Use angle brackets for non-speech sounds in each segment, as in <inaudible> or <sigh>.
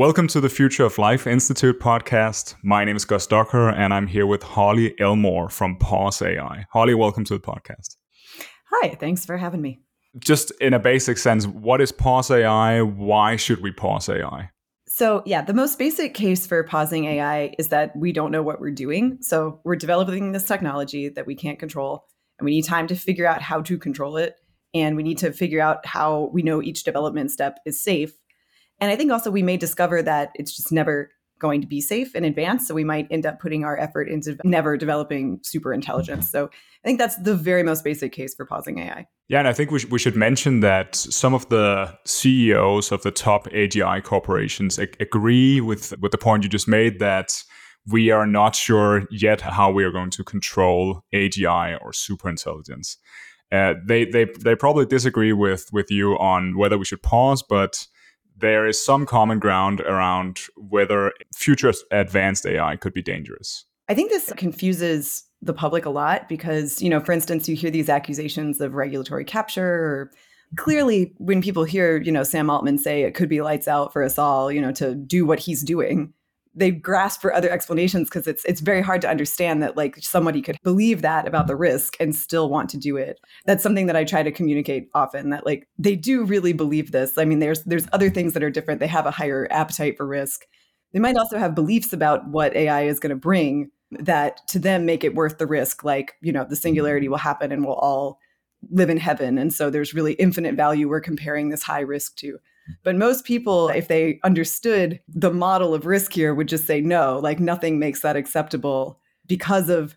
Welcome to the Future of Life Institute podcast. My name is Gus Docker, and I'm here with Holly Elmore from Pause AI. Holly, welcome to the podcast. Hi, thanks for having me. Just in a basic sense, what is Pause AI? Why should we pause AI? So, yeah, the most basic case for pausing AI is that we don't know what we're doing. So, we're developing this technology that we can't control, and we need time to figure out how to control it. And we need to figure out how we know each development step is safe and I think also we may discover that it's just never going to be safe in advance. So we might end up putting our effort into never developing super intelligence. So I think that's the very most basic case for pausing AI. Yeah, and I think we, sh- we should mention that some of the CEOs of the top AGI corporations ag- agree with with the point you just made that we are not sure yet how we are going to control AGI or superintelligence. Uh, they they they probably disagree with with you on whether we should pause, but there is some common ground around whether future advanced AI could be dangerous. I think this confuses the public a lot because, you know, for instance, you hear these accusations of regulatory capture or clearly when people hear, you know, Sam Altman say it could be lights out for us all, you know, to do what he's doing, they grasp for other explanations because it's it's very hard to understand that like somebody could believe that about the risk and still want to do it. That's something that I try to communicate often that like they do really believe this. I mean there's there's other things that are different. They have a higher appetite for risk. They might also have beliefs about what AI is going to bring that to them make it worth the risk like, you know, the singularity will happen and we'll all live in heaven and so there's really infinite value we're comparing this high risk to. But most people, if they understood the model of risk here, would just say no, like nothing makes that acceptable because of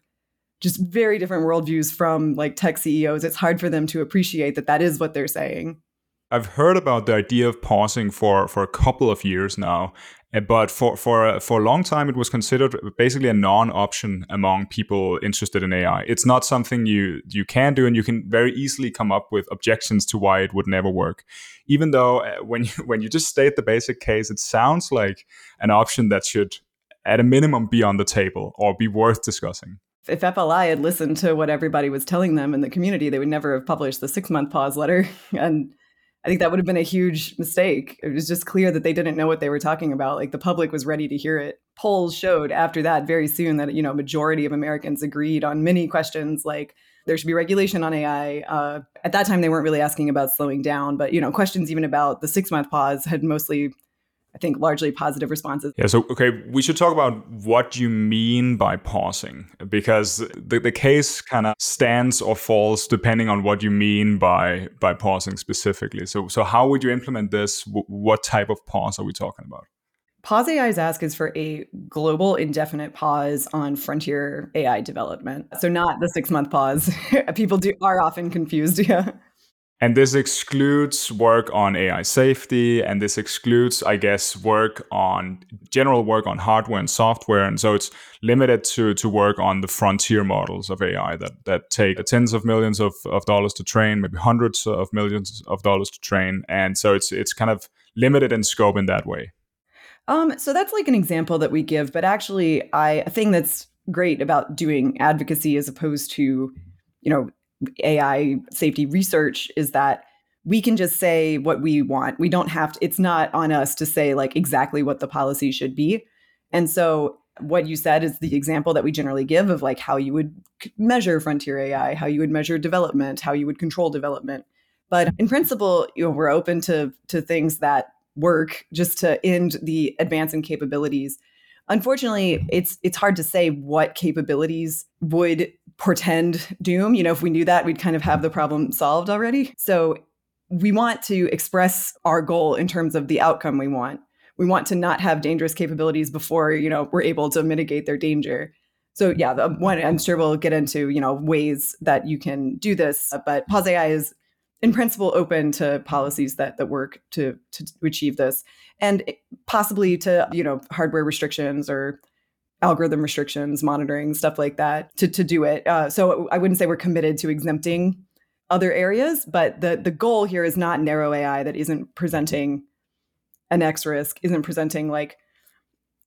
just very different worldviews from like tech CEOs. It's hard for them to appreciate that that is what they're saying. I've heard about the idea of pausing for for a couple of years now, eh, but for for for a long time it was considered basically a non-option among people interested in AI. It's not something you you can do, and you can very easily come up with objections to why it would never work. Even though eh, when you, <laughs> when you just state the basic case, it sounds like an option that should, at a minimum, be on the table or be worth discussing if FLI had listened to what everybody was telling them in the community, they would never have published the six month pause letter. <laughs> And I think that would have been a huge mistake. It was just clear that they didn't know what they were talking about. Like the public was ready to hear it. Polls showed after that very soon that you know majority of Americans agreed on many questions like there should be regulation on AI. Uh, at that time, they weren't really asking about slowing down, but you know questions even about the six month pause had mostly I think largely positive responses. Yeah, so okay, we should talk about what you mean by pausing because the, the case kind of stands or falls depending on what you mean by by pausing specifically. So so how would you implement this? W- what type of pause are we talking about? Pause AI's ask is for a global indefinite pause on frontier AI development. So not the six month pause. <laughs> People do are often confused. <laughs> Yeah. And this excludes work on AI safety, and this excludes, I guess, work on general work on hardware and software. And so it's limited to to work on the frontier models of AI that that take tens of millions of, of dollars to train, maybe hundreds of millions of dollars to train. And so it's it's kind of limited in scope in that way. Um, so that's like an example that we give, but actually, I a thing that's great about doing advocacy as opposed to, you know, AI safety research is that we can just say what we want. We don't have to, it's not on us to say like exactly what the policy should be. And so what you said is the example that we generally give of like how you would measure frontier AI, how you would measure development, how you would control development. But in principle, you know, we're open to to things that work just to end the advance in capabilities. Unfortunately, it's it's hard to say what capabilities would portend doom. You know, if we knew that, we'd kind of have the problem solved already. So we want to express our goal in terms of the outcome we want. We want to not have dangerous capabilities before, you know, we're able to mitigate their danger. So yeah, the one I'm sure we'll get into, you know, ways that you can do this, but Pause AI is in principle open to policies that that work to to achieve this and possibly to, you know, hardware restrictions or algorithm restrictions, monitoring, stuff like that to, to do it. Uh, so I wouldn't say we're committed to exempting other areas, but the, the goal here is not narrow AI that isn't presenting an X risk, isn't presenting like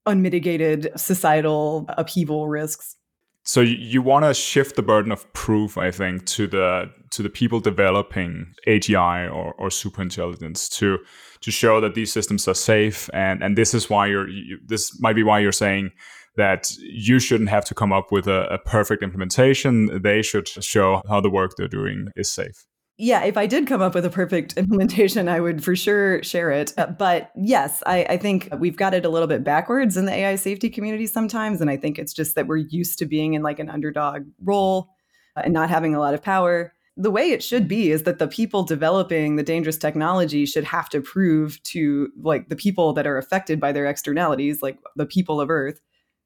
unmitigated societal upheaval risks. so you want to shift the burden of proof i think to the to the people developing agi or, or super intelligence to to show that these systems are safe and and this is why you're you, this might be why you're saying that you shouldn't have to come up with a, a perfect implementation they should show how the work they're doing is safe yeah, if I did come up with a perfect <laughs> implementation, I would for sure share it. Uh, but yes, I, I, think we've got it a little bit backwards in the AI safety community sometimes. And I think it's just that we're used to being in like an underdog role uh, and not having a lot of power. The way it should be is that the people developing the dangerous technology should have to prove to like the people that are affected by their externalities, like the people of Earth,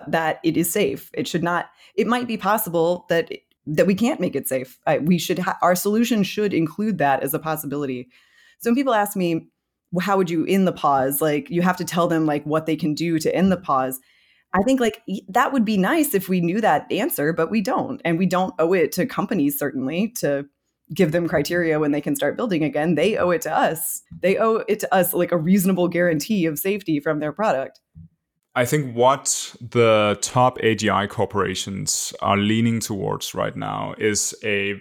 that it is safe. It should not, it might be possible that that we can't make it safe. We should ha- our solution should include that as a possibility. So when people ask me, well, how would you end the pause? Like you have to tell them like what they can do to end the pause. I think like that would be nice if we knew that answer, but we don't, and we don't owe it to companies certainly to give them criteria when they can start building again. They owe it to us. They owe it to us like a reasonable guarantee of safety from their product. I think what the top AGI corporations are leaning towards right now is a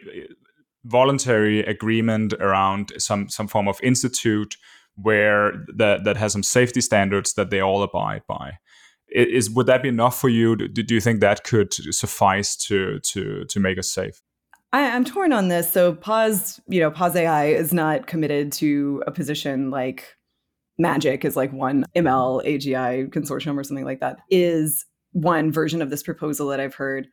voluntary agreement around some some form of institute where that that has some safety standards that they all abide by. Is would that be enough for you? Do, do you think that could suffice to to to make us safe? I, am torn on this. So Pause, you know, Pause AI is not committed to a position like Magic is like one ML AGI consortium or something like that is one version of this proposal that I've heard.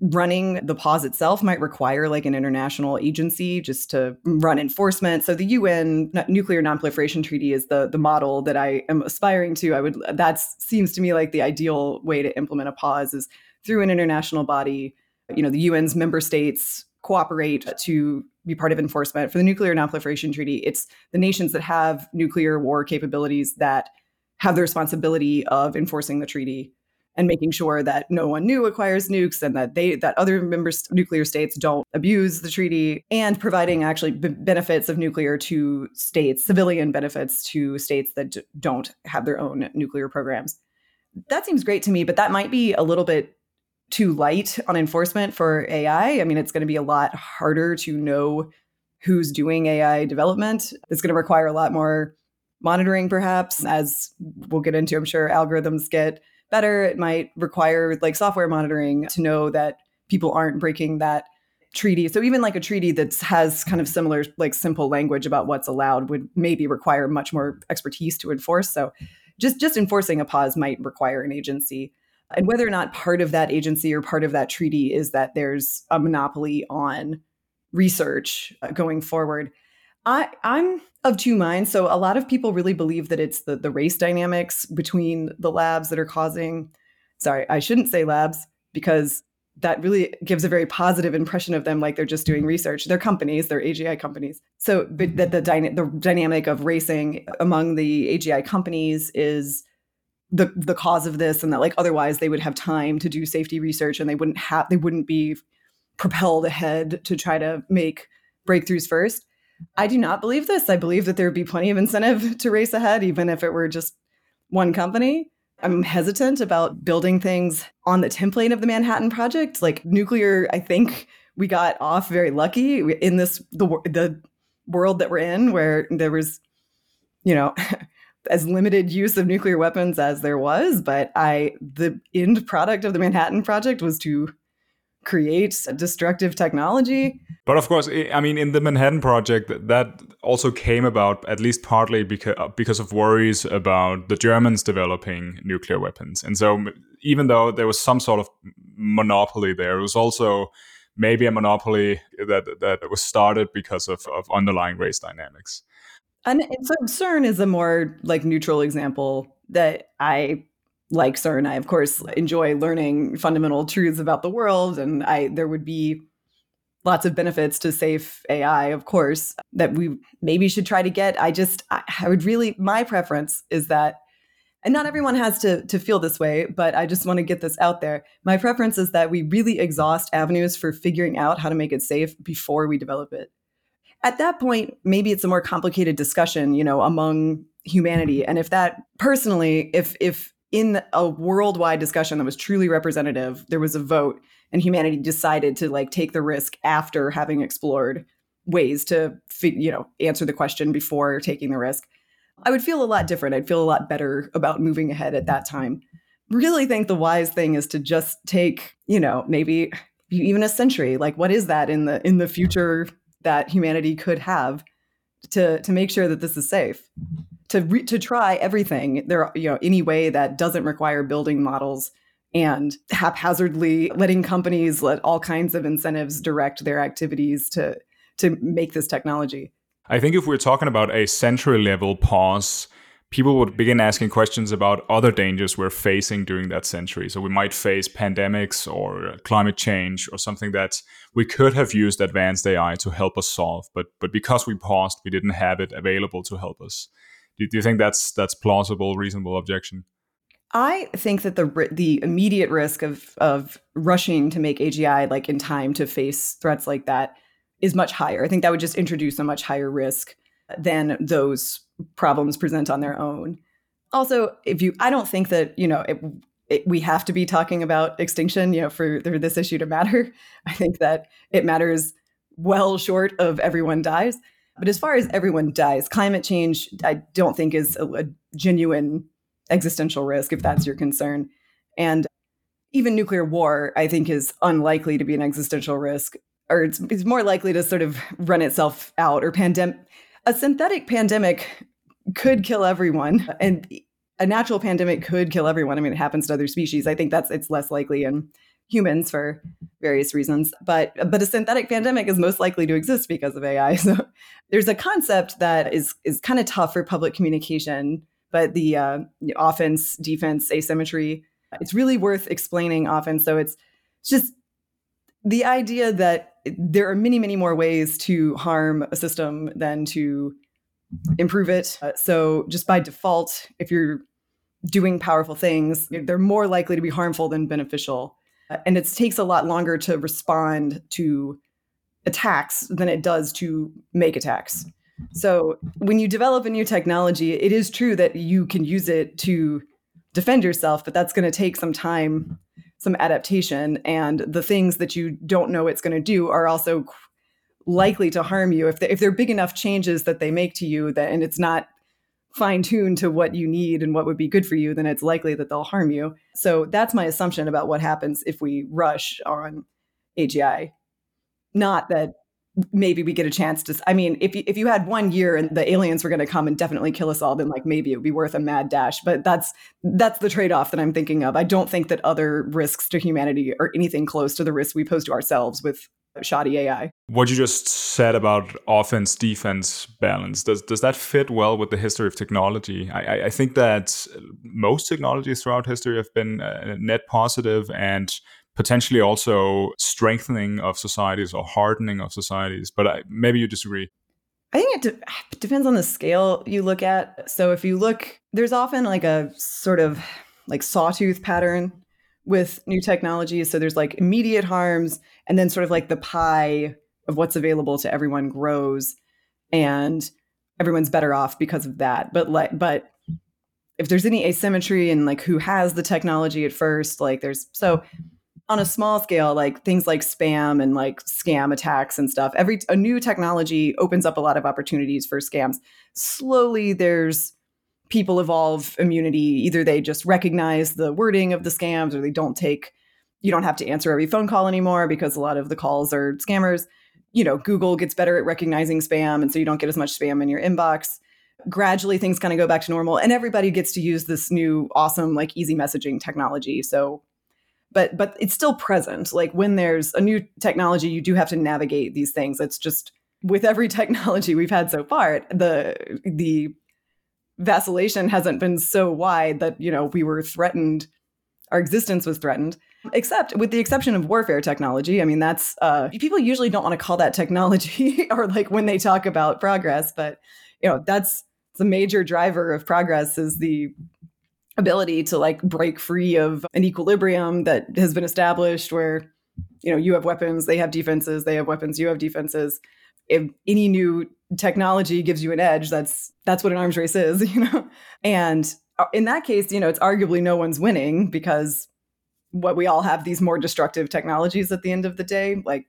Running the pause itself might require like an international agency just to run enforcement. So the UN Nuclear Nonproliferation Treaty is the the model that I am aspiring to. I would that seems to me like the ideal way to implement a pause is through an international body. You know, the UN's member states cooperate to be part of enforcement. For the nuclear nonproliferation treaty it's the nations that have nuclear war capabilities that have the responsibility of enforcing the treaty and making sure that no one new acquires nukes and that they that other member nuclear states don't abuse the treaty and providing actually b- benefits of nuclear to states civilian benefits to states that d- don't have their own nuclear programs. That seems great to me but that might be a little bit too light on enforcement for AI. I mean, it's going to be a lot harder to know who's doing AI development. It's going to require a lot more monitoring, perhaps, as we'll get into. I'm sure algorithms get better. It might require like software monitoring to know that people aren't breaking that treaty. So even like a treaty that has kind of similar, like simple language about what's allowed would maybe require much more expertise to enforce. So just just enforcing a pause might require an agency and whether or not part of that agency or part of that treaty is that there's a monopoly on research uh, going forward. I, I'm of two minds. So a lot of people really believe that it's the, the race dynamics between the labs that are causing. Sorry, I shouldn't say labs because that really gives a very positive impression of them, like they're just doing research. They're companies, they're AGI companies. So, but that the, dyna- the dynamic of racing among the AGI companies is the the cause of this and that like otherwise they would have time to do safety research and they wouldn't have they wouldn't be propelled ahead to try to make breakthroughs first. I do not believe this. I believe that there would be plenty of incentive <laughs> to race ahead even if it were just one company. I'm hesitant about building things on the template of the manhattan project. Like nuclear i think we got off very lucky in this the the world that we're in where there was you know <laughs> as limited use of nuclear weapons as there was, but I the end product of the Manhattan Project was to create destructive technology. But of course, I mean, in the Manhattan Project, that also came about at least partly because uh, because of worries about the Germans developing nuclear weapons, and so even though there was some sort of monopoly there, it was also maybe a monopoly that that was started because of, of underlying race dynamics. And so CERN is a more like neutral example that I like CERN. I of course enjoy learning fundamental truths about the world, and I there would be lots of benefits to safe AI, of course, that we maybe should try to get. I just I, I would really my preference is that and not everyone has to to feel this way but i just want to get this out there my preference is that we really exhaust avenues for figuring out how to make it safe before we develop it at that point, maybe it's a more complicated discussion, you know, among humanity. Mm-hmm. And if that personally, if if in a worldwide discussion that was truly representative, there was a vote and humanity decided to like take the risk after having explored ways to you know answer the question before taking the risk i would feel a lot different. I'd feel a lot better about moving ahead at that time. Really think the wise thing is to just take you know maybe even a century. Like what is that in the in the future that humanity could have to to make sure that this is safe to re- to try everything there you know any way that doesn't require building models and haphazardly letting companies let all kinds of incentives direct their activities to to make this technology. I think if we're talking about a century level pause, people would begin asking questions about other dangers we're facing during that century. So we might face pandemics or climate change or something that we could have used advanced AI to help us solve, but but because we paused, we didn't have it available to help us. Do, do you think that's that's plausible, reasonable objection? I think that the the immediate risk of of rushing to make AGI like in time to face threats like that is much higher. I think that would just introduce a much higher risk than those problems present on their own. Also, if you, I don't think that you know it, it, we have to be talking about extinction, you know, for, for this issue to matter. <laughs> I think that it matters well short of everyone dies. But as far as everyone dies, climate change, I don't think is a, a genuine existential risk, if that's your concern. And even nuclear war, I think, is unlikely to be an existential risk or it's, it's more likely to sort of run itself out or pandemic a synthetic pandemic could kill everyone and a natural pandemic could kill everyone. I mean it happens to other species. I think that's it's less likely in humans for various reasons but but a synthetic pandemic is most likely to exist because of ai <laughs> so there's a concept that is is kind of tough for public communication but the uh, offense defense asymmetry it's really worth explaining often. So it's, it's just the idea that there are many, many more ways to harm a system than to improve it. Uh, so, just by default, if you're doing powerful things, they're more likely to be harmful than beneficial. Uh, and it takes a lot longer to respond to attacks than it does to make attacks. So, when you develop a new technology, it is true that you can use it to defend yourself, but that's going to take some time some adaptation and the things that you don't know it's going to do are also likely to harm you. If, they, if they're big enough changes that they make to you that and it's not fine tuned to what you need and what would be good for you then it's likely that they'll harm you. So that's my assumption about what happens if we rush on agi not that maybe we get a chance to i mean if you, if you had one year and the aliens were going to come and definitely kill us all then like maybe it would be worth a mad dash but that's that's the trade-off that i'm thinking of. I don't think that other risks to humanity are anything close to the risks we pose to ourselves with shoddy ai what you just said about offense defense balance does does that fit well with the history of technology? I i think that most technologies throughout history have been uh, net positive and potentially also strengthening of societies or hardening of societies. But I, maybe you disagree. I think it, de- <sighs> depends on the scale you look at. So if you look, there's often like a sort of like sawtooth pattern with new technologies. So there's like immediate harms, and then sort of like the pie of what's available to everyone grows, and everyone's better off because of that. But like, but if there's any asymmetry in like who has the technology at first, like there's so on a small scale, like things like spam and like scam attacks and stuff, every a new technology opens up a lot of opportunities for scams. Slowly, there's people evolve immunity. Either they just recognize the wording of the scams, or they don't take. You don't have to answer every phone call anymore because a lot of the calls are scammers. You know, Google gets better at recognizing spam, and so you don't get as much spam in your inbox. Gradually, things kind of go back to normal, and everybody gets to use this new, awesome, like easy messaging technology. So but but it's still present. Like when there's a new technology you do have to navigate these things. It's just with every <laughs> technology we've had so far the the vacillation hasn't been so wide that you know we were threatened our existence was threatened except with the exception of warfare technology. I mean that's uh, people usually don't want to call that technology <laughs> or like when they talk about progress but you know that's the major driver of progress is the ability to like break free of an equilibrium that has been established where you know you have weapons they have defenses they have weapons you have defenses if any new technology gives you an edge that's that's what an arms race is <laughs> you know and uh, in that case, you know, it's arguably no one's winning because what we all have these more destructive technologies at the end of the day. Like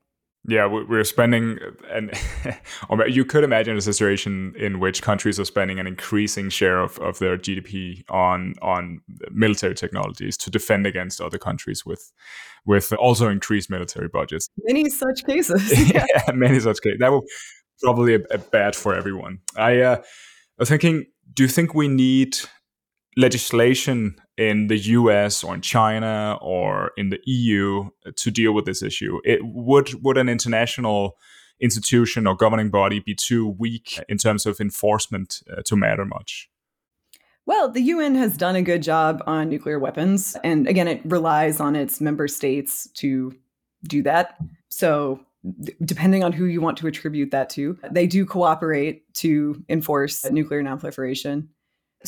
yeah, we're spending, and <laughs> you could imagine a situation in which countries are spending an increasing share of, of their GDP on on military technologies to defend against other countries with with also increased military budgets. Many such cases. <laughs> yeah. yeah, <laughs> many such cases. That will probably a, a bad for everyone. I uh, was thinking, do you think we need legislation in the US or in China or in the EU to deal with this issue? It would would an international institution or governing body be too weak in terms of enforcement uh, to matter much? Well, the UN has done a good job on nuclear weapons. And again, it relies on its member states to do that. So, depending on who you want to attribute that to, they do cooperate to enforce nuclear nonproliferation.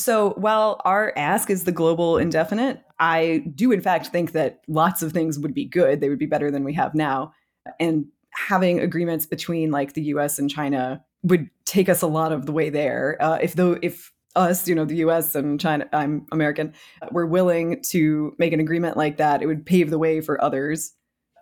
So while our ask is the global indefinite, I do in fact think that lots of things would be good. They would be better than we have now. And having agreements between like the US and China would take us a lot of the way there. Uh, if though if us, you know, the US and China, I'm American, we're willing to make an agreement like that, it would pave the way for others.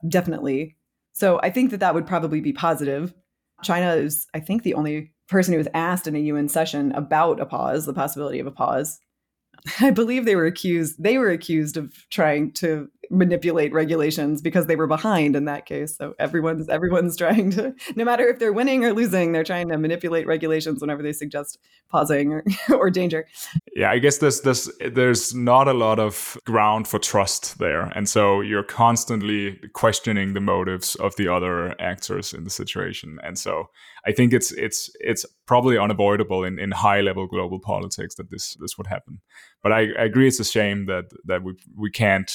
Definitely. So I think that that would probably be positive. China is, I think, the only person who was asked in a UN session about a pause, the possibility of a pause. <laughs> I believe they were accused they were accused of trying to manipulate regulations because they were behind in that case. So everyone's everyone's trying to no matter if they're winning or losing, they're trying to manipulate regulations whenever they suggest pausing or, <laughs> or danger. Yeah, I guess there's there's there's not a lot of ground for trust there. And so you're constantly questioning the motives of the other actors in the situation. And so I think it's it's it's probably unavoidable in, in high level global politics that this this would happen. But I, I agree it's a shame that that we we can't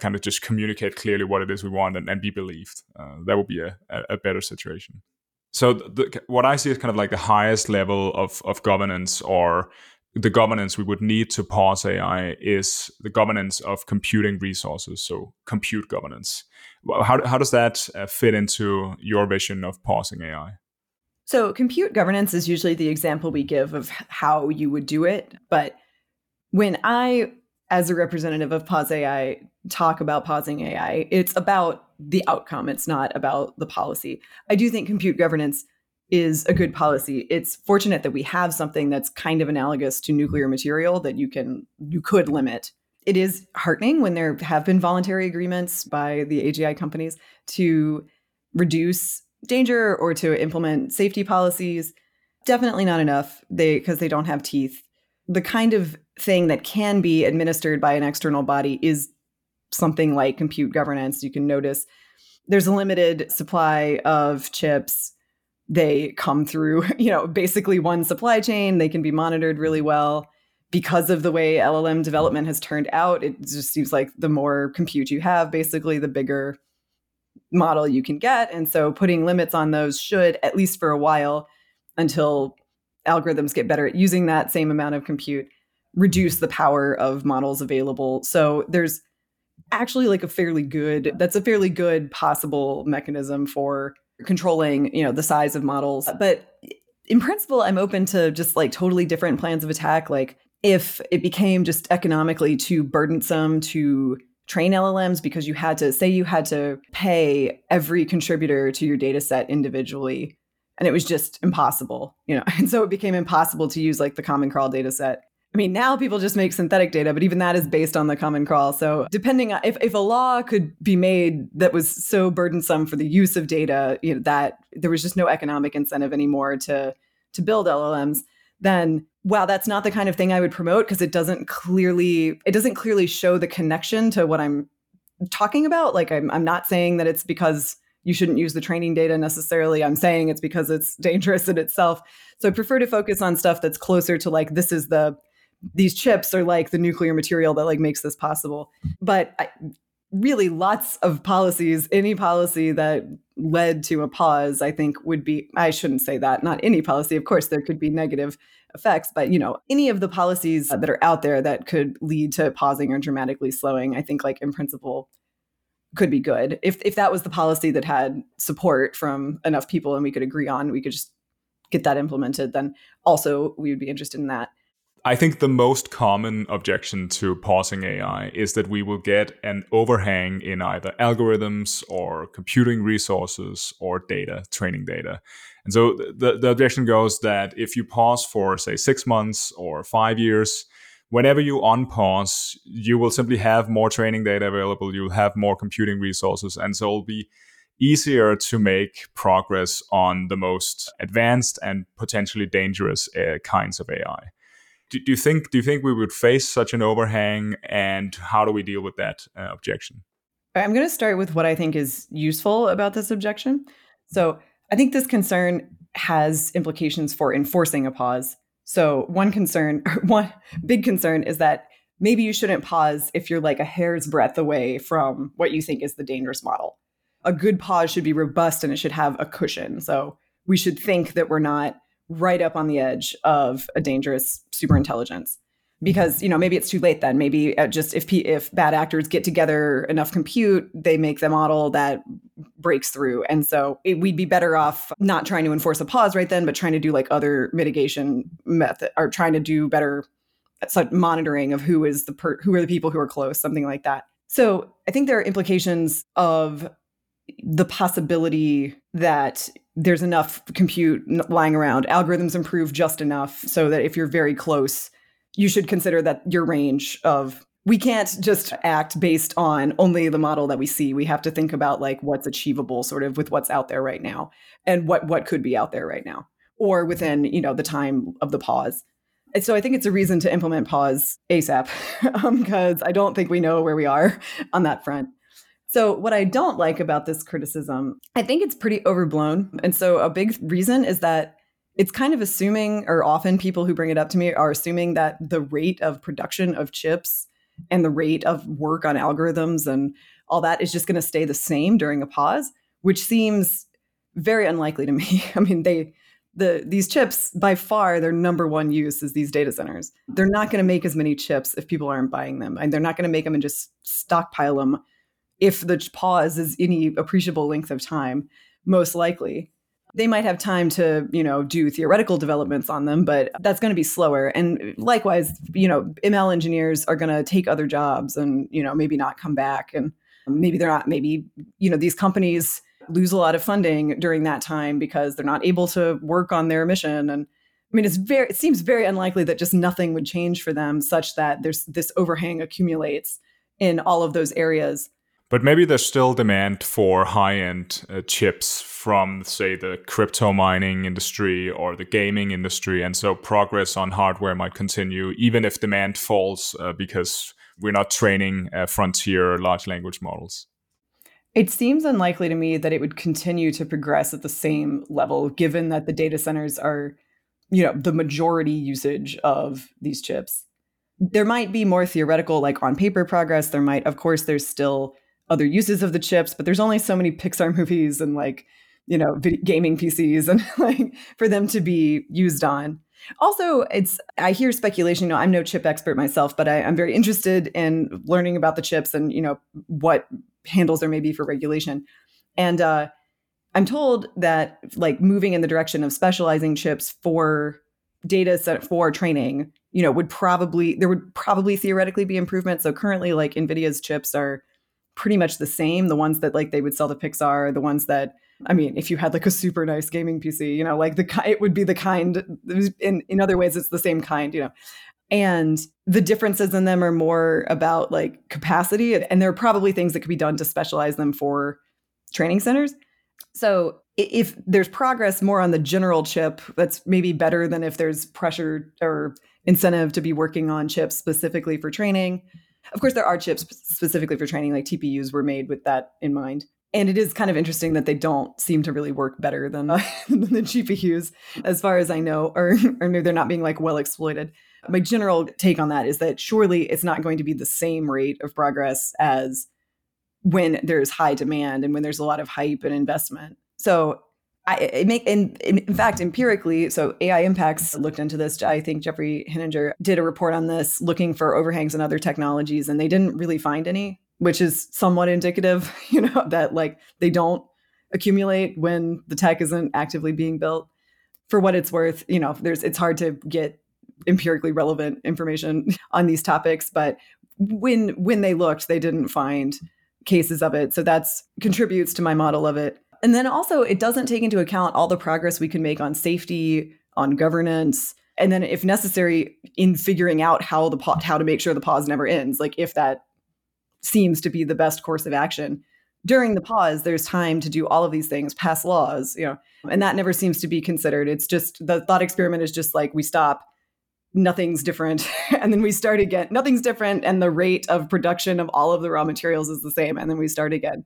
kind of just communicate clearly what it is we want and, and be believed. Uh, that would be a, a better situation. So the, what I see is kind of like the highest level of, of governance or the governance we would need to pause AI is the governance of computing resources. So compute governance. How, how does that uh, fit into your vision of pausing AI? So compute governance is usually the example we give of how you would do it. But when I, as a representative of Pause AI, talk about pausing AI. It's about the outcome, it's not about the policy. I do think compute governance is a good policy. It's fortunate that we have something that's kind of analogous to nuclear material that you can you could limit. It is heartening when there have been voluntary agreements by the AGI companies to reduce danger or to implement safety policies. Definitely not enough. They because they don't have teeth. The kind of thing that can be administered by an external body is something like compute governance, you can notice there's a limited supply of chips. They come through, <laughs> you know, basically one supply chain. They can be monitored really well. Because of the way LLM development has turned out, it just seems like the more compute you have, basically, the bigger model you can get. And so putting limits on those should, at least for a while, until algorithms get better at using that same amount of compute, reduce the power of models available. So there's actually like a fairly good that's a fairly good possible mechanism for controlling you know the size of models but in principle i'm open to just like totally different plans of attack like if it became just economically too burdensome to train llms because you had to say you had to pay every contributor to your data set individually and it was just impossible you know <laughs> and so it became impossible to use like the common crawl data set I mean, now people just make synthetic data, but even that is based on the common crawl. So, depending on if, if a law could be made that was so burdensome for the use of data, you know, that there was just no economic incentive anymore to to build LLMs, then wow, that's not the kind of thing I would promote because it doesn't clearly it doesn't clearly show the connection to what I'm talking about. Like I'm I'm not saying that it's because you shouldn't use the training data necessarily. I'm saying it's because it's dangerous in itself. So I prefer to focus on stuff that's closer to like this is the these chips are like the nuclear material that like makes this possible. But I, really lots of policies any policy that led to a pause i think would be i shouldn't say that not any policy of course there could be negative effects but you know any of the policies that are out there that could lead to pausing or dramatically slowing i think like in principle could be good. If if that was the policy that had support from enough people and we could agree on we could just get that implemented then also we would be interested in that I think the most common objection to pausing AI is that we will get an overhang in either algorithms or computing resources or data, training data. And so the, the objection goes that if you pause for, say, six months or five years, whenever you unpause, you will simply have more training data available, you'll have more computing resources, and so it'll be easier to make progress on the most advanced and potentially dangerous uh, kinds of AI. Do, do, you think do you think we would face such an overhang, and how do we deal with that uh, objection? I'm going to start with what I think is useful about this objection. So I think this concern has implications for enforcing a pause. So one concern, <laughs> one big concern is that maybe you shouldn't pause if you're like a hair's breadth away from what you think is the dangerous model. A good pause should be robust and it should have a cushion. So we should think that we're not right up on the edge of a dangerous superintelligence because you know maybe it's too late then. Maybe uh, just if if bad actors get together enough compute they make the model that breaks through. And so it, we'd be better off not trying to enforce a pause right then but trying to do like other mitigation method or trying to do better such monitoring of who is the per, who are the people who are close something like that. So i think there are implications of the possibility that there's enough compute lying around. Algorithms improve just enough so that if you're very close you should consider that your range of we can't just act based on only the model that we see. We have to think about like what's achievable sort of with what's out there right now and what what could be out there right now or within you know the time of the pause. And so i think it's a reason to implement pause asap because <laughs> um, i don't think we know where we are on that front so what i don't like about this criticism i think it's pretty overblown and so a big reason is that it's kind of assuming, or often people who bring it up to me are assuming that the rate of production of chips and the rate of work on algorithms and all that is just going to stay the same during a pause, which seems very unlikely to me. <laughs> I mean, they the these chips by far their number one use is these data centers. They're not going to make as many chips if people aren't buying them, and they're not going to make them and just stockpile them if the pause is any appreciable length of time, most likely. They might have time to you know do theoretical developments on them but that's going to be slower. And likewise you know ml engineers are going to take other jobs and you know maybe not come back. And maybe they're not maybe you know these companies lose a lot of funding during that time because they're not able to work on their mission. And i mean it's very it seems very unlikely that just nothing would change for them such that there's this overhang accumulates in all of those areas but maybe there's still demand for high end uh, chips from, say, the crypto mining industry or the gaming industry. And so progress on hardware might continue, even if demand falls uh, because we're not training uh, frontier large language models. It seems unlikely to me that it would continue to progress at the same level, given that the data centers are, you know, the majority usage of these chips. There might be more theoretical, like on paper progress. There might, of course, there's still other uses of the chips, but there's only so many Pixar <laughs> movies and like, you know, gaming PCs and <laughs> like for them to be used on. Also, it's I hear speculation. You know, I'm no chip expert myself, but I, I'm very interested in learning about the chips and you know what handles there may be for regulation. And uh, I'm told that like moving in the direction of specializing chips for data set for training, you know, would probably there would probably theoretically be improvement. So currently, like NVIDIA's chips are pretty much the same. The ones that like they would sell to Pixar, the ones that I mean, if you had like a super nice gaming PC, you know, like the it would be the kind. In in other ways, it's the same kind, you know. And the differences in them are more about like capacity, and there are probably things that could be done to specialize them for training centers. So if there's progress more on the general chip, that's maybe better than if there's pressure or incentive to be working on chips specifically for training. Of course, there are chips specifically for training, like TPUs were made with that in mind. And it is kind of interesting that they don't seem to really work better than, uh, <laughs> than the GPUs, as far as I know, or, or maybe they're not being like well exploited. My general take on that is that surely it's not going to be the same rate of progress as when there's high demand and when there's a lot of hype and investment. So I, it make in, in fact empirically so ai impacts looked into this i think jeffrey Heninger did a report on this looking for overhangs in other technologies and they didn't really find any which is somewhat indicative <laughs> you know that like they don't accumulate when the tech isn't actively being built for what it's worth you know there's it's hard to get empirically relevant information <laughs> on these topics, but when when they looked, they didn't find cases of it. So that's contributes to my model of it. And then also it doesn't take into account all the progress we can make on safety, on governance, and then if necessary in figuring out how the how to make sure the pause never ends, like if that seems to be the best course of action. During the pause, there's time to do all of these things, pass laws, you know, and that never seems to be considered. It's just the thought experiment is just like we stop, nothing's different, <laughs> and then we start again. Nothing's different, and the rate of production of all of the raw materials is the same, and then we start again.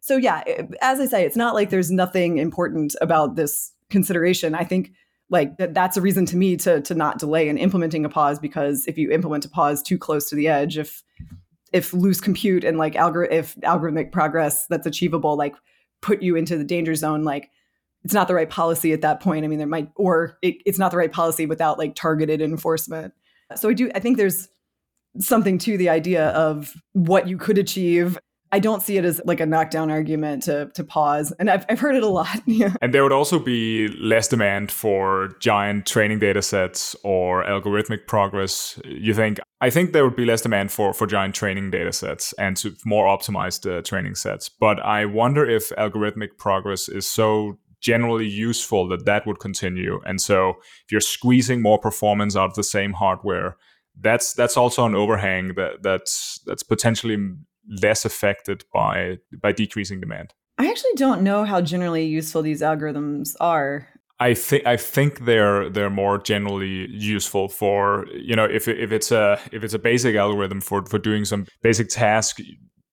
So yeah, eh, as I say, it's not like there's nothing important about this consideration. I think like that, that's a reason to me to to not delay in implementing a pause because if you implement a pause too close to the edge, if if loose compute and like algor- if algorithmic progress that's achievable like put you into the danger zone like it's not the right policy at that point i mean there might or it, it's not the right policy without like targeted enforcement so i do i think there's something to the idea of what you could achieve I don't see it as like a knockdown argument to to pause, and I've I've heard it a lot. <laughs> And there would also be less demand for giant training data sets or algorithmic progress. You think? I think there would be less demand for for giant training data sets and to more optimized uh, training sets. But I wonder if algorithmic progress is so generally useful that that would continue. And so if you're squeezing more performance out of the same hardware, that's that's also an overhang that that's that's potentially less affected by by decreasing demand. I actually don't know how generally useful these algorithms are. I think I think they're they're more generally useful for you know if if it's a if it's a basic algorithm for for doing some basic task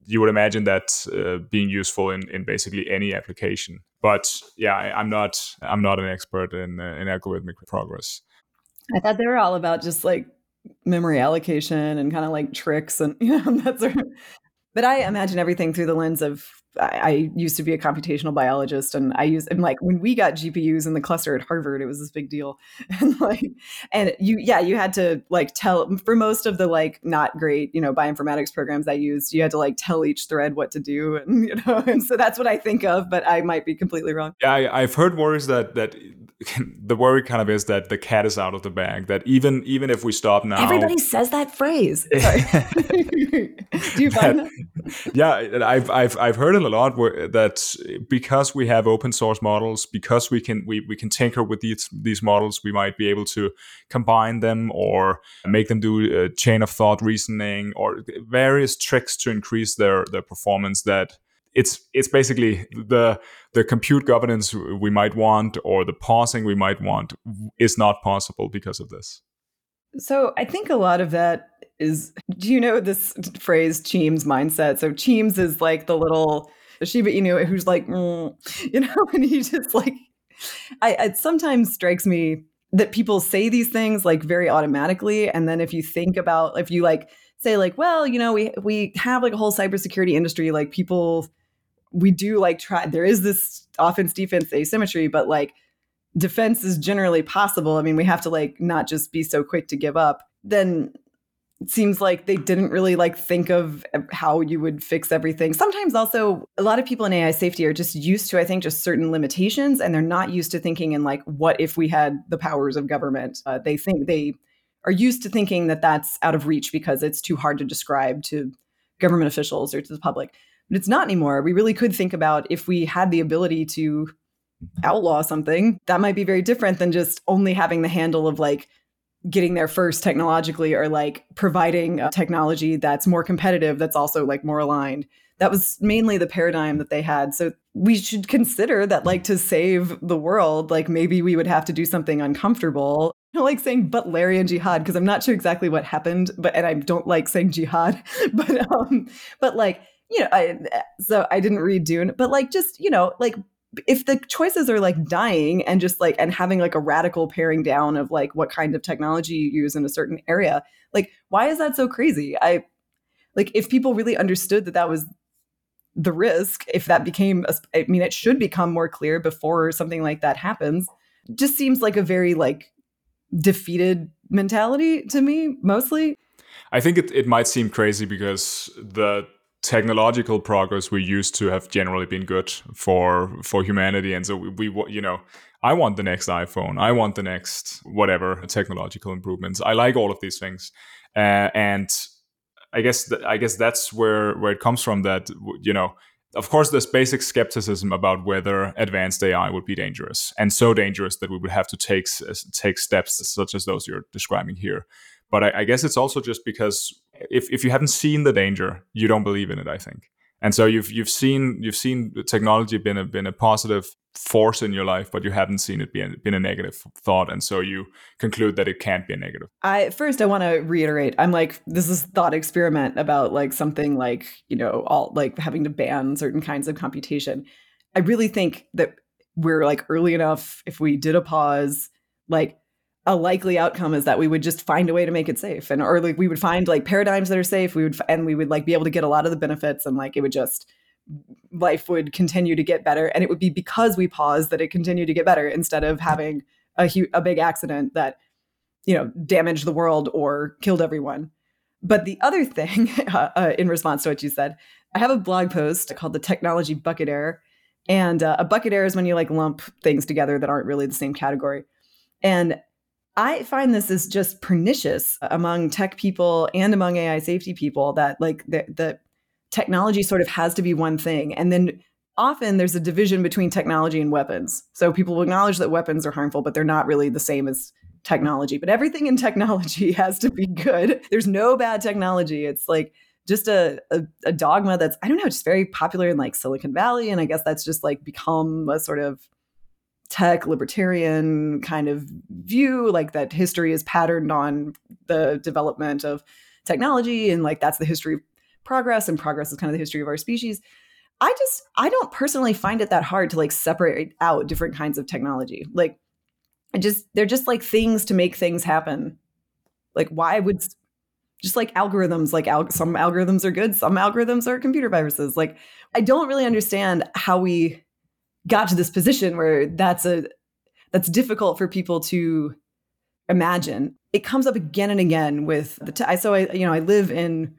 you would imagine that uh, being useful in, in basically any application. But yeah, I, am not I'm not an expert in uh, in algorithmic progress. I thought they were all about just like memory allocation and kind of like tricks and <laughs> you know that sort of but I imagine everything through the lens of I, I used to be a computational biologist, and I use and like when we got GPUs in the cluster at Harvard, it was this big deal, <laughs> and like and you yeah you had to like tell for most of the like not great you know bioinformatics programs I used, you had to like tell each thread what to do, and <laughs> you know, and so that's what I think of, but I might be completely wrong. Yeah, I, I've heard worries that that <laughs> the worry kind of is that the cat is out of the bag. That even even if we stop now, everybody says that phrase. <laughs> <laughs> Do you find that? that? Yeah, I've I've I've heard it a lot. Where, that because we have open source models, because we can we, we can tinker with these these models, we might be able to combine them or make them do a chain of thought reasoning or various tricks to increase their their performance. That it's it's basically the the compute governance we might want or the pausing we might want is not possible because of this. So I think a lot of that is do you know this phrase Cheems mindset? So Cheems is like the little Shiba Inu who's like, mm, <laughs> you know, and he just like I it sometimes strikes me that people say these things like very automatically and then if you think about if you like say like well you know we we have like a whole cybersecurity industry like people we do like try there is this offense defense asymmetry but like defense is generally possible. I mean we have to like not just be so quick to give up. Then it seems like they didn't really like think of how you would fix everything. Sometimes also a lot of people in ai safety are just used to i think just certain limitations and they're not used to thinking in like what if we had the powers of government? Uh, they think they are used to thinking that that's out of reach because it's too hard to describe to government officials or to the public but it's not anymore. We really could think about if we had the ability to outlaw something, that might be very different than just only having the handle of like getting there first technologically or like providing technology that's more competitive, that's also like more aligned. That was mainly the paradigm that they had. So we should consider that, like, to save the world, like maybe we would have to do something uncomfortable I like saying Butlerian jihad because I'm not sure exactly what happened, but and I don't like saying jihad, <laughs> but um, but like you know, I, so I didn't read Dune, but like just, you know, like if the choices are like dying and just like and having like a radical paring down of like what kind of technology you use in a certain area, like why is that so crazy? I like if people really understood that that was the risk, if that became, a, I mean, it should become more clear before something like that happens. Just seems like a very like defeated mentality to me, mostly. I think it, it might seem crazy because the technological progress we used to have generally been good for for humanity and so we, we you know I want the next iPhone. I want the next whatever technological improvements. I like all of these things, uh, and I guess th- I guess that's where where it comes from. That you know, of course, there's basic skepticism about whether advanced AI would be dangerous, and so dangerous that we would have to take take steps such as those you're describing here. But I, I guess it's also just because if if you haven't seen the danger, you don't believe in it. I think and so you've you've seen you've seen technology been a been a positive force in your life, but you haven't seen it being been a negative thought, and so you conclude that it can't be a negative. I first I want to reiterate. I'm like this is thought experiment about like something like you know all like having to ban certain kinds of computation. I really think that we're like early enough if we did a pause, like a likely outcome is that we would just find a way to make it safe. And or like we would find like paradigms that are safe. We would and we would like be able to get a lot of the benefits and like it would just life would continue to get better. And it would be because we paused that it continued to get better instead of having a huge a big accident that you know damaged the world or killed everyone. But the other thing <laughs> uh, uh, in response to what you said i have a blog post called the technology bucket error and uh, a bucket error is when you like lump things together that aren't really the same category. And I find this is just pernicious among tech people and among AI safety people that like the, the technology sort of has to be one thing. And then often there's a division between technology and weapons. So people will acknowledge that weapons are harmful, but they're not really the same as technology. But everything in technology <laughs> has to be good. There's no bad technology. It's like just a, a, a, dogma that's, I don't know, just very popular in like Silicon Valley. And I guess that's just like become a sort of tech libertarian kind of view like that history is patterned on the development of technology and like that's the history of progress and progress is kind of the history of our species. I just i don't personally find it that hard to like separate out different kinds of technology. Like I just they're just like things to make things happen. Like why would just like algorithms like al- some algorithms are good some algorithms are computer viruses. Like i don't really understand how we got to this position where that's a that's difficult for people to imagine. It comes up again and again with the so I you know I live in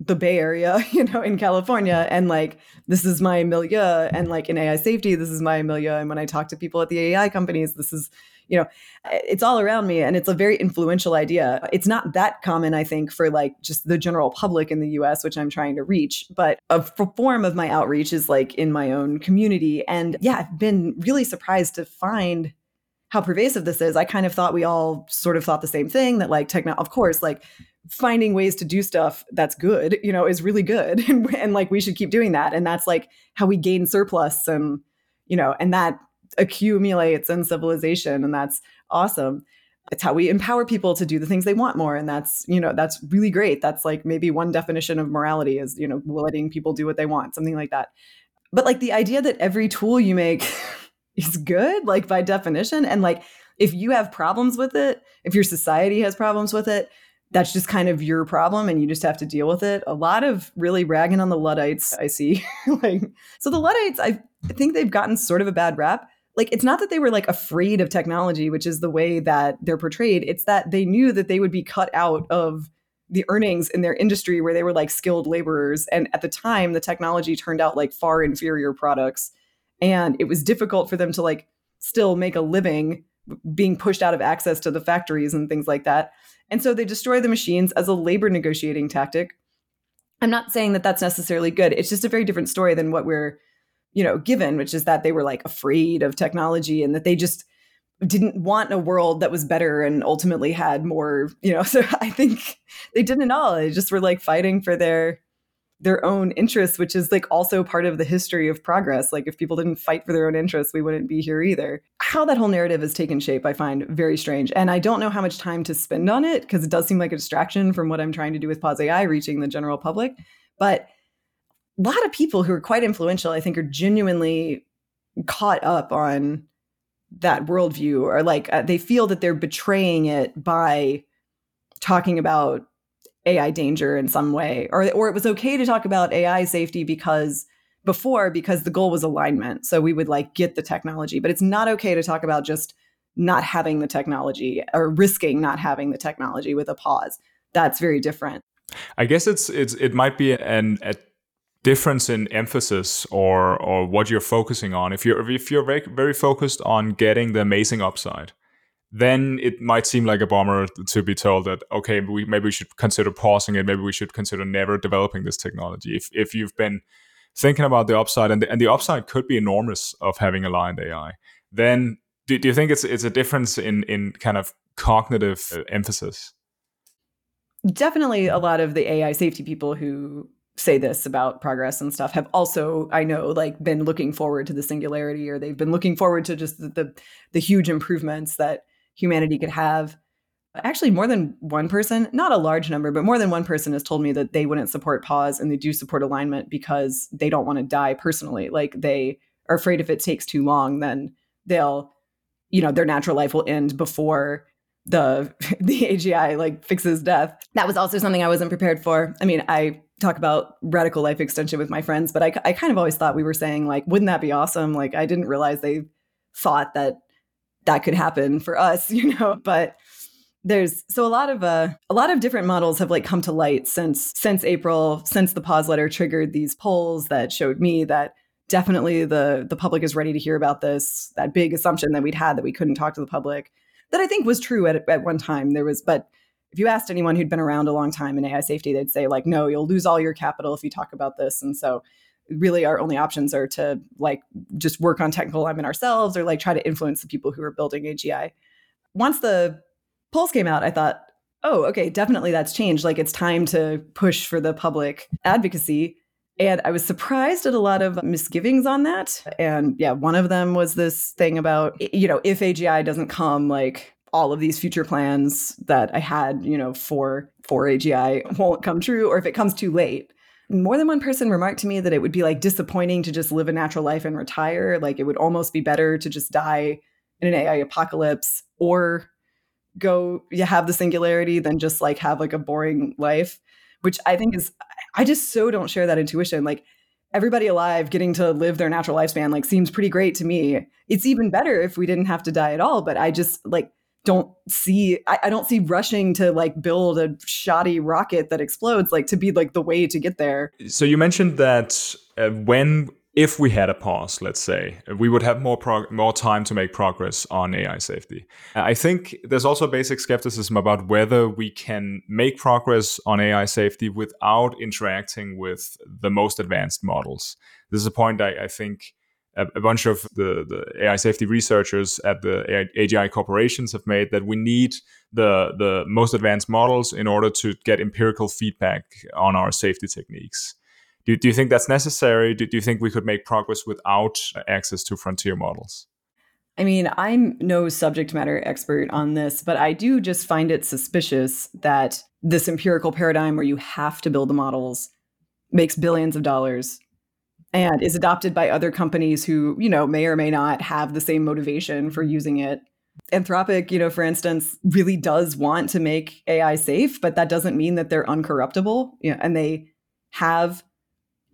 the Bay Area, <laughs> you know, in California, and like this is my milieu, and like in AI safety, this is my milieu. And when I talk to people at the AI companies, this is you know, it's all around me and it's a very influential idea. It's not that common, I think, for like just the general public in the US, which I'm trying to reach, but a form of my outreach is like in my own community. And yeah, I've been really surprised to find how pervasive this is. I kind of thought we all sort of thought the same thing that like techno, of course, like finding ways to do stuff that's good, you know, is really good. <laughs> And, and like we should keep doing that. And that's like how we gain surplus and, you know, and that accumulates in civilization and that's awesome. It's how we empower people to do the things they want more and that's you know that's really great. That's like maybe one definition of morality is you know letting people do what they want something like that. But like the idea that every tool you make <laughs> is good like by definition and like if you have problems with it if your society has problems with it that's just kind of your problem and you just have to deal with it. A lot of really ragging on the luddites i see. <laughs> Like so the luddites I, think they've gotten sort of a bad rap like it's not that they were like afraid of technology which is the way that they're portrayed. It's that they knew that they would be cut out of the earnings in their industry where they were like skilled laborers. And at the time the technology turned out like far inferior products. And it was difficult for them to like still make a living being pushed out of access to the factories and things like that. And so they destroy the machines as a labor negotiating tactic. I'm not saying that that's necessarily good. It's just a very different story than what we're you know, given, which is that they were like afraid of technology and that they just didn't want a world that was better and ultimately had more, you know. <laughs> So I think they didn't all. They just were like fighting for their their own interests, which is like also part of the history of progress. Like if people didn't fight for their own interests, we wouldn't be here either. How that whole narrative has taken shape, I find very strange. And I don't know how much time to spend on it because it does seem like a distraction from what I'm trying to do with Pause AI, reaching the general public. But a lot of people who are quite influential, I think, are genuinely caught up on that worldview or like uh, they feel that they're betraying it by talking about AI danger in some way, or or it was okay to talk about AI safety because before because the goal was alignment, so we would like get the technology, but it's not okay to talk about just not having the technology or risking not having the technology with a pause. That's very different. I guess it's it's it might be an a difference in emphasis or or what you're focusing on. If you're if you're very very focused on getting the amazing upside, then it might seem like a bummer to be told that okay, we maybe we should consider pausing it. Maybe we should consider never developing this technology. If if you've been thinking about the upside and the, and the upside could be enormous of having aligned AI, then do, do you think it's it's a difference in in kind of cognitive uh, emphasis? Definitely, a lot of the AI safety people who say this about progress and stuff have also i know like been looking forward to the singularity or they've been looking forward to just the, the, the huge improvements that humanity could have actually more than one person not a large number but more than one person has told me that they wouldn't support pause and they do support alignment because they don't want to die personally like they are afraid if it takes too long then they'll you know their natural life will end before the <laughs> the AGI like fixes death. That was also something I wasn't prepared for. I mean, I talk about radical life extension with my friends, but I, I kind of always thought we were saying like, wouldn't that be awesome? Like, I didn't realize they thought that that could happen for us, <laughs> you know. But there's so a lot of uh, a lot of different models have like come to light since since April, since the pause letter triggered these polls that showed me that definitely the the public is ready to hear about this. That big assumption that we'd had that we couldn't talk to the public that I think was true at, at one time. There was, but if you asked anyone who'd been around a long time in AI safety, they'd say like, no, you'll lose all your capital if you talk about this. And so really our only options are to like just work on technical alignment ourselves or like try to influence the people who are building AGI. Once the polls came out, I thought, oh, okay, definitely that's changed. Like it's time to push for the public advocacy. And I was surprised at a lot of misgivings on that. And yeah, one of them was this thing about, you know, if AGI doesn't come, like all of these future plans that I had, you know, for for AGI won't come true, or if it comes too late. More than one person remarked to me that it would be like disappointing to just live a natural life and retire. Like it would almost be better to just die in an AI apocalypse or go you have the singularity than just like have like a boring life, which I think is I just so don't share that intuition. Like everybody alive getting to live their natural lifespan like seems pretty great to me. It's even better if we didn't have to die at all, but I just like don't see I, I, don't see rushing to like build a shoddy rocket that explodes like to be like the way to get there so you mentioned that uh, when if we had a pause, let's say, we would have more prog- more time to make progress on AI safety. I think there's also basic skepticism about whether we can make progress on AI safety without interacting with the most advanced models. This is a point I, I think a, a, bunch of the, the AI safety researchers at the AGI corporations have made that we need the the most advanced models in order to get empirical feedback on our safety techniques. Do, do you think that's necessary? Do, do you think we could make progress without access to frontier models? I mean, I'm no subject matter expert on this, but I do just find it suspicious that this empirical paradigm where you have to build the models makes billions of dollars and is adopted by other companies who, you know, may or may not have the same motivation for using it. Anthropic, you know, for instance, really does want to make AI safe, but that doesn't mean that they're uncorruptible. You know, and they have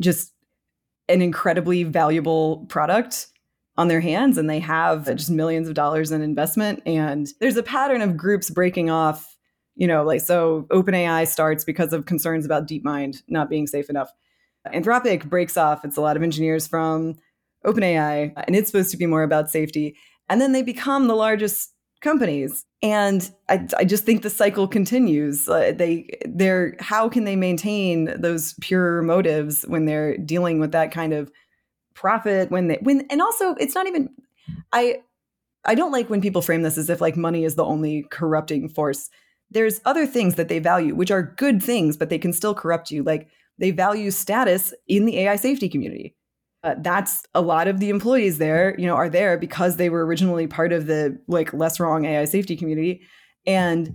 just an incredibly valuable product on their hands and they have just millions of dollars in investment and there's a pattern of groups breaking off you know like so openai starts because of concerns about deepmind not being safe enough anthropic breaks off. It's a lot of engineers from openai and it's supposed to be more about safety. And then they become the largest companies. And I, I just think the cycle continues. Uh, they they're how can they maintain those pure motives when they're dealing with that kind of profit when they when and also it's not even i i don't like when people frame this as if like money is the only corrupting force. There's other things that they value which are good things but they can still corrupt you. Like they value status in the ai safety community. Uh, that's a lot of the employees there you know are there because they were originally part of the like less wrong ai safety community. And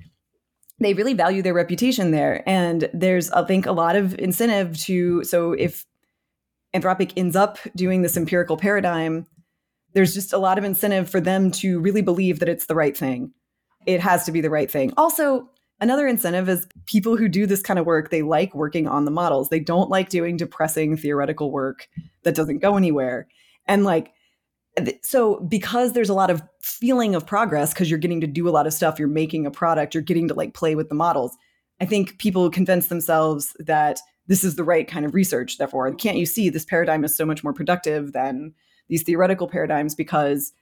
they really value their reputation there. And there's i think a lot of incentive to so if anthropic ends up doing this empirical paradigm there's just a lot of incentive for them to really believe that it's the right thing. It has to be the right thing. Also Another incentive is people who do this kind of work, they like working on the models. They don't like doing depressing theoretical work that doesn't go anywhere. And like, so because there's a lot of feeling of progress because you're getting to do a lot of stuff, you're making a product, you're getting to like play with the models. I think people convince themselves that this is the right kind of research. Therefore, can't you see this paradigm is so much more productive than these theoretical paradigms because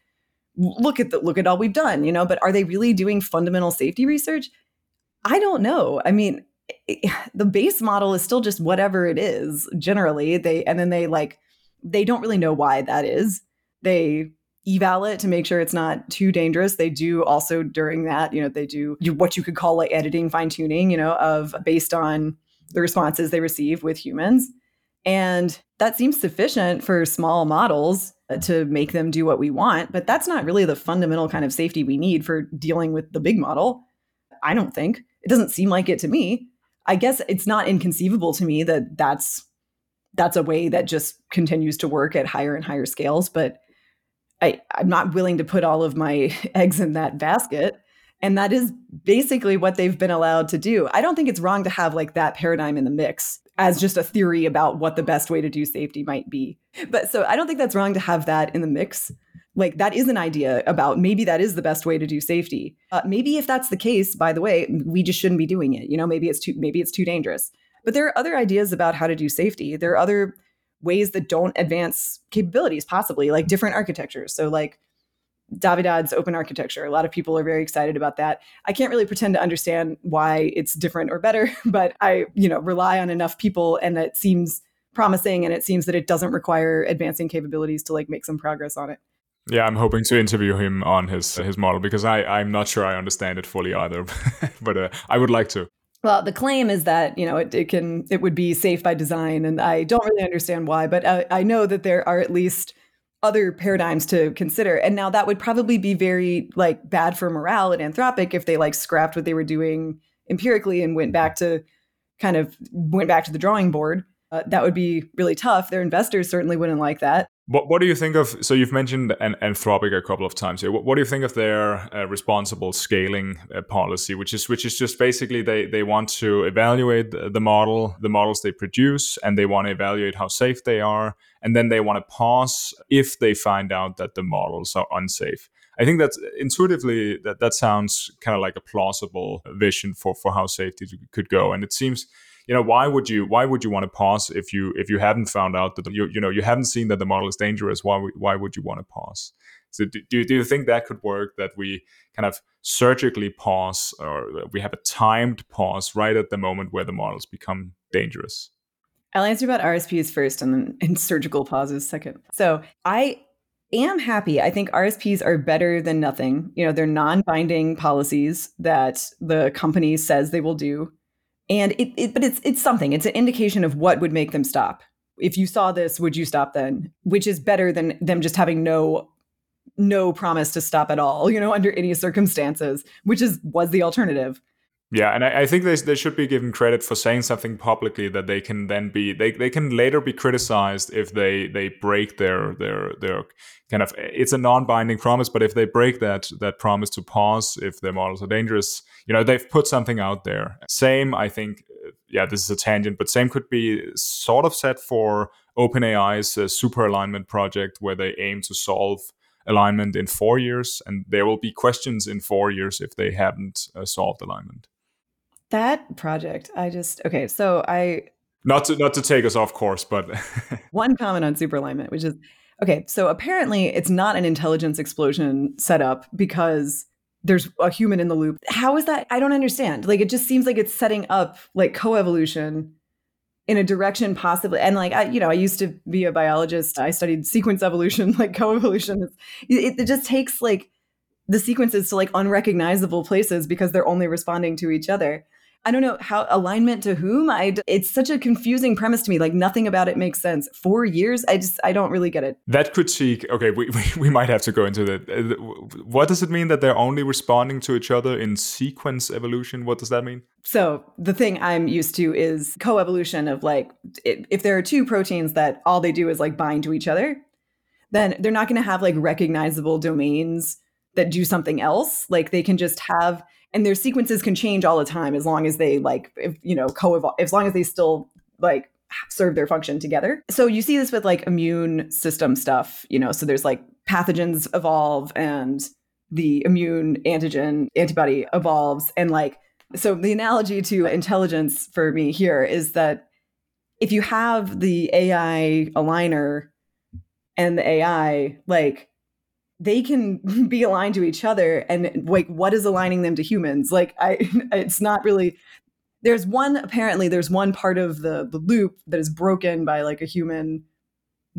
look at the look at all we've done, you know, but are they really doing fundamental safety research? I don't know. I mean, <sighs> the base model is still just whatever it is generally. They and then they like they don't really know why that is. They eval it to make sure it's not too dangerous. They do also during that, you know, they do what you could call like editing, fine tuning, you know, of based on the responses they receive with humans. And that seems sufficient for small models uh, to make them do what we want. But that's not really the fundamental kind of safety we need for dealing with the big model. I don't think. It doesn't seem like it to me. I guess it's not inconceivable to me that that's that's a way that just continues to work at higher and higher scales. But I, I'm not willing to put all of my <laughs> eggs in that basket. And that is basically what they've been allowed to do. I don't think it's wrong to have like that paradigm in the mix as just a theory about what the best way to do safety might be. But so I don't think that's wrong to have that in the mix. Like that is an idea about maybe that is the best way to do safety. Uh, maybe if that's the case, by the way, we just shouldn't be doing it. You know, maybe it's too maybe it's too dangerous. But there are other ideas about how to do safety. There are other ways that don't advance capabilities, possibly like different architectures. So like Davidad's open architecture. A lot of people are very excited about that. I can't really pretend to understand why it's different or better, <laughs> but I, you know, rely on enough people and it seems promising and it seems that it doesn't require advancing capabilities to like make some progress on it. Yeah, I'm hoping to interview him on his his model because I I'm not sure I understand it fully either, <laughs> but uh, I would like to. Well, the claim is that you know it, it can it would be safe by design, and I don't really understand why, but I, I know that there are at least other paradigms to consider. And now that would probably be very like bad for morale at Anthropic if they like scrapped what they were doing empirically and went back to kind of went back to the drawing board. Uh, that would be really tough. Their investors certainly wouldn't like that. What, what do you think of? So you've mentioned an, Anthropic a couple of times here. What, what do you think of their uh, responsible scaling uh, policy, which is which is just basically they they want to evaluate the model, the models they produce, and they want to evaluate how safe they are, and then they want to pause if they find out that the models are unsafe. I think that's intuitively that that sounds kind of like a plausible vision for for how safety could go, and it seems you know why would you why would you want to pause if you if you haven't found out that you you know you haven't seen that the model is dangerous why why would you want to pause so do, do, do you think that could work that we kind of surgically pause or we have a timed pause right at the moment where the models become dangerous I'll answer about RSPs first and then <laughs> and surgical pauses second. So I am happy. I think RSPs are better than nothing. You know, they're non-binding policies that the company says they will do and it, it, but it's it's something. It's an indication of what would make them stop. If you saw this would you stop then? Which is better than them just having no no promise to stop at all you know under any circumstances which is was the alternative yeah, and I, I, think they, they should be given credit for saying something publicly that they can then be they, they can later be criticized if they they break their their their kind of it's a non-binding promise, but if they break that that promise to pause if their models are dangerous, you know they've put something out there. Same, I think. Yeah, this is a tangent, but same could be sort of set for OpenAI's uh, super alignment project, where they aim to solve alignment in four years, and there will be questions in four years if they haven't uh, solved alignment. That project, I just okay. So I not to not to take us off course, but <laughs> one comment on super alignment, which is okay. So apparently, it's not an intelligence explosion setup because there's a human in the loop. How is that? I don't understand. Like it just seems like it's setting up like coevolution in a direction possibly and like I, you know i used to be a biologist i studied sequence evolution <laughs> like coevolution it, it just takes like the sequences to like unrecognizable places because they're only responding to each other I don't know how alignment to whom. I it's such a confusing premise to me. Like nothing about it makes sense. Four years, I just I don't really get it. That critique. Okay, we <laughs> we, we might have to go into that. Uh, what does it mean that they're only responding to each other in sequence evolution? What does that mean? So the thing I'm used to is coevolution of like if there are two proteins that all they do is like bind to each other, then they're not going to have like recognizable domains that do something else. Like they can just have and their sequences can change all the time as long as they like if, you know co-evolve as long as they still like serve their function together. So you see this with like immune system stuff you know so there's like pathogens evolve and the immune antigen antibody evolves. And like so the analogy to intelligence for me here is that if you have the AI aligner and the AI, like they can <laughs> be aligned to each other and like what is aligning them to humans? Like I <laughs> it's not really there's one apparently there's one part of the the loop that is broken by like a human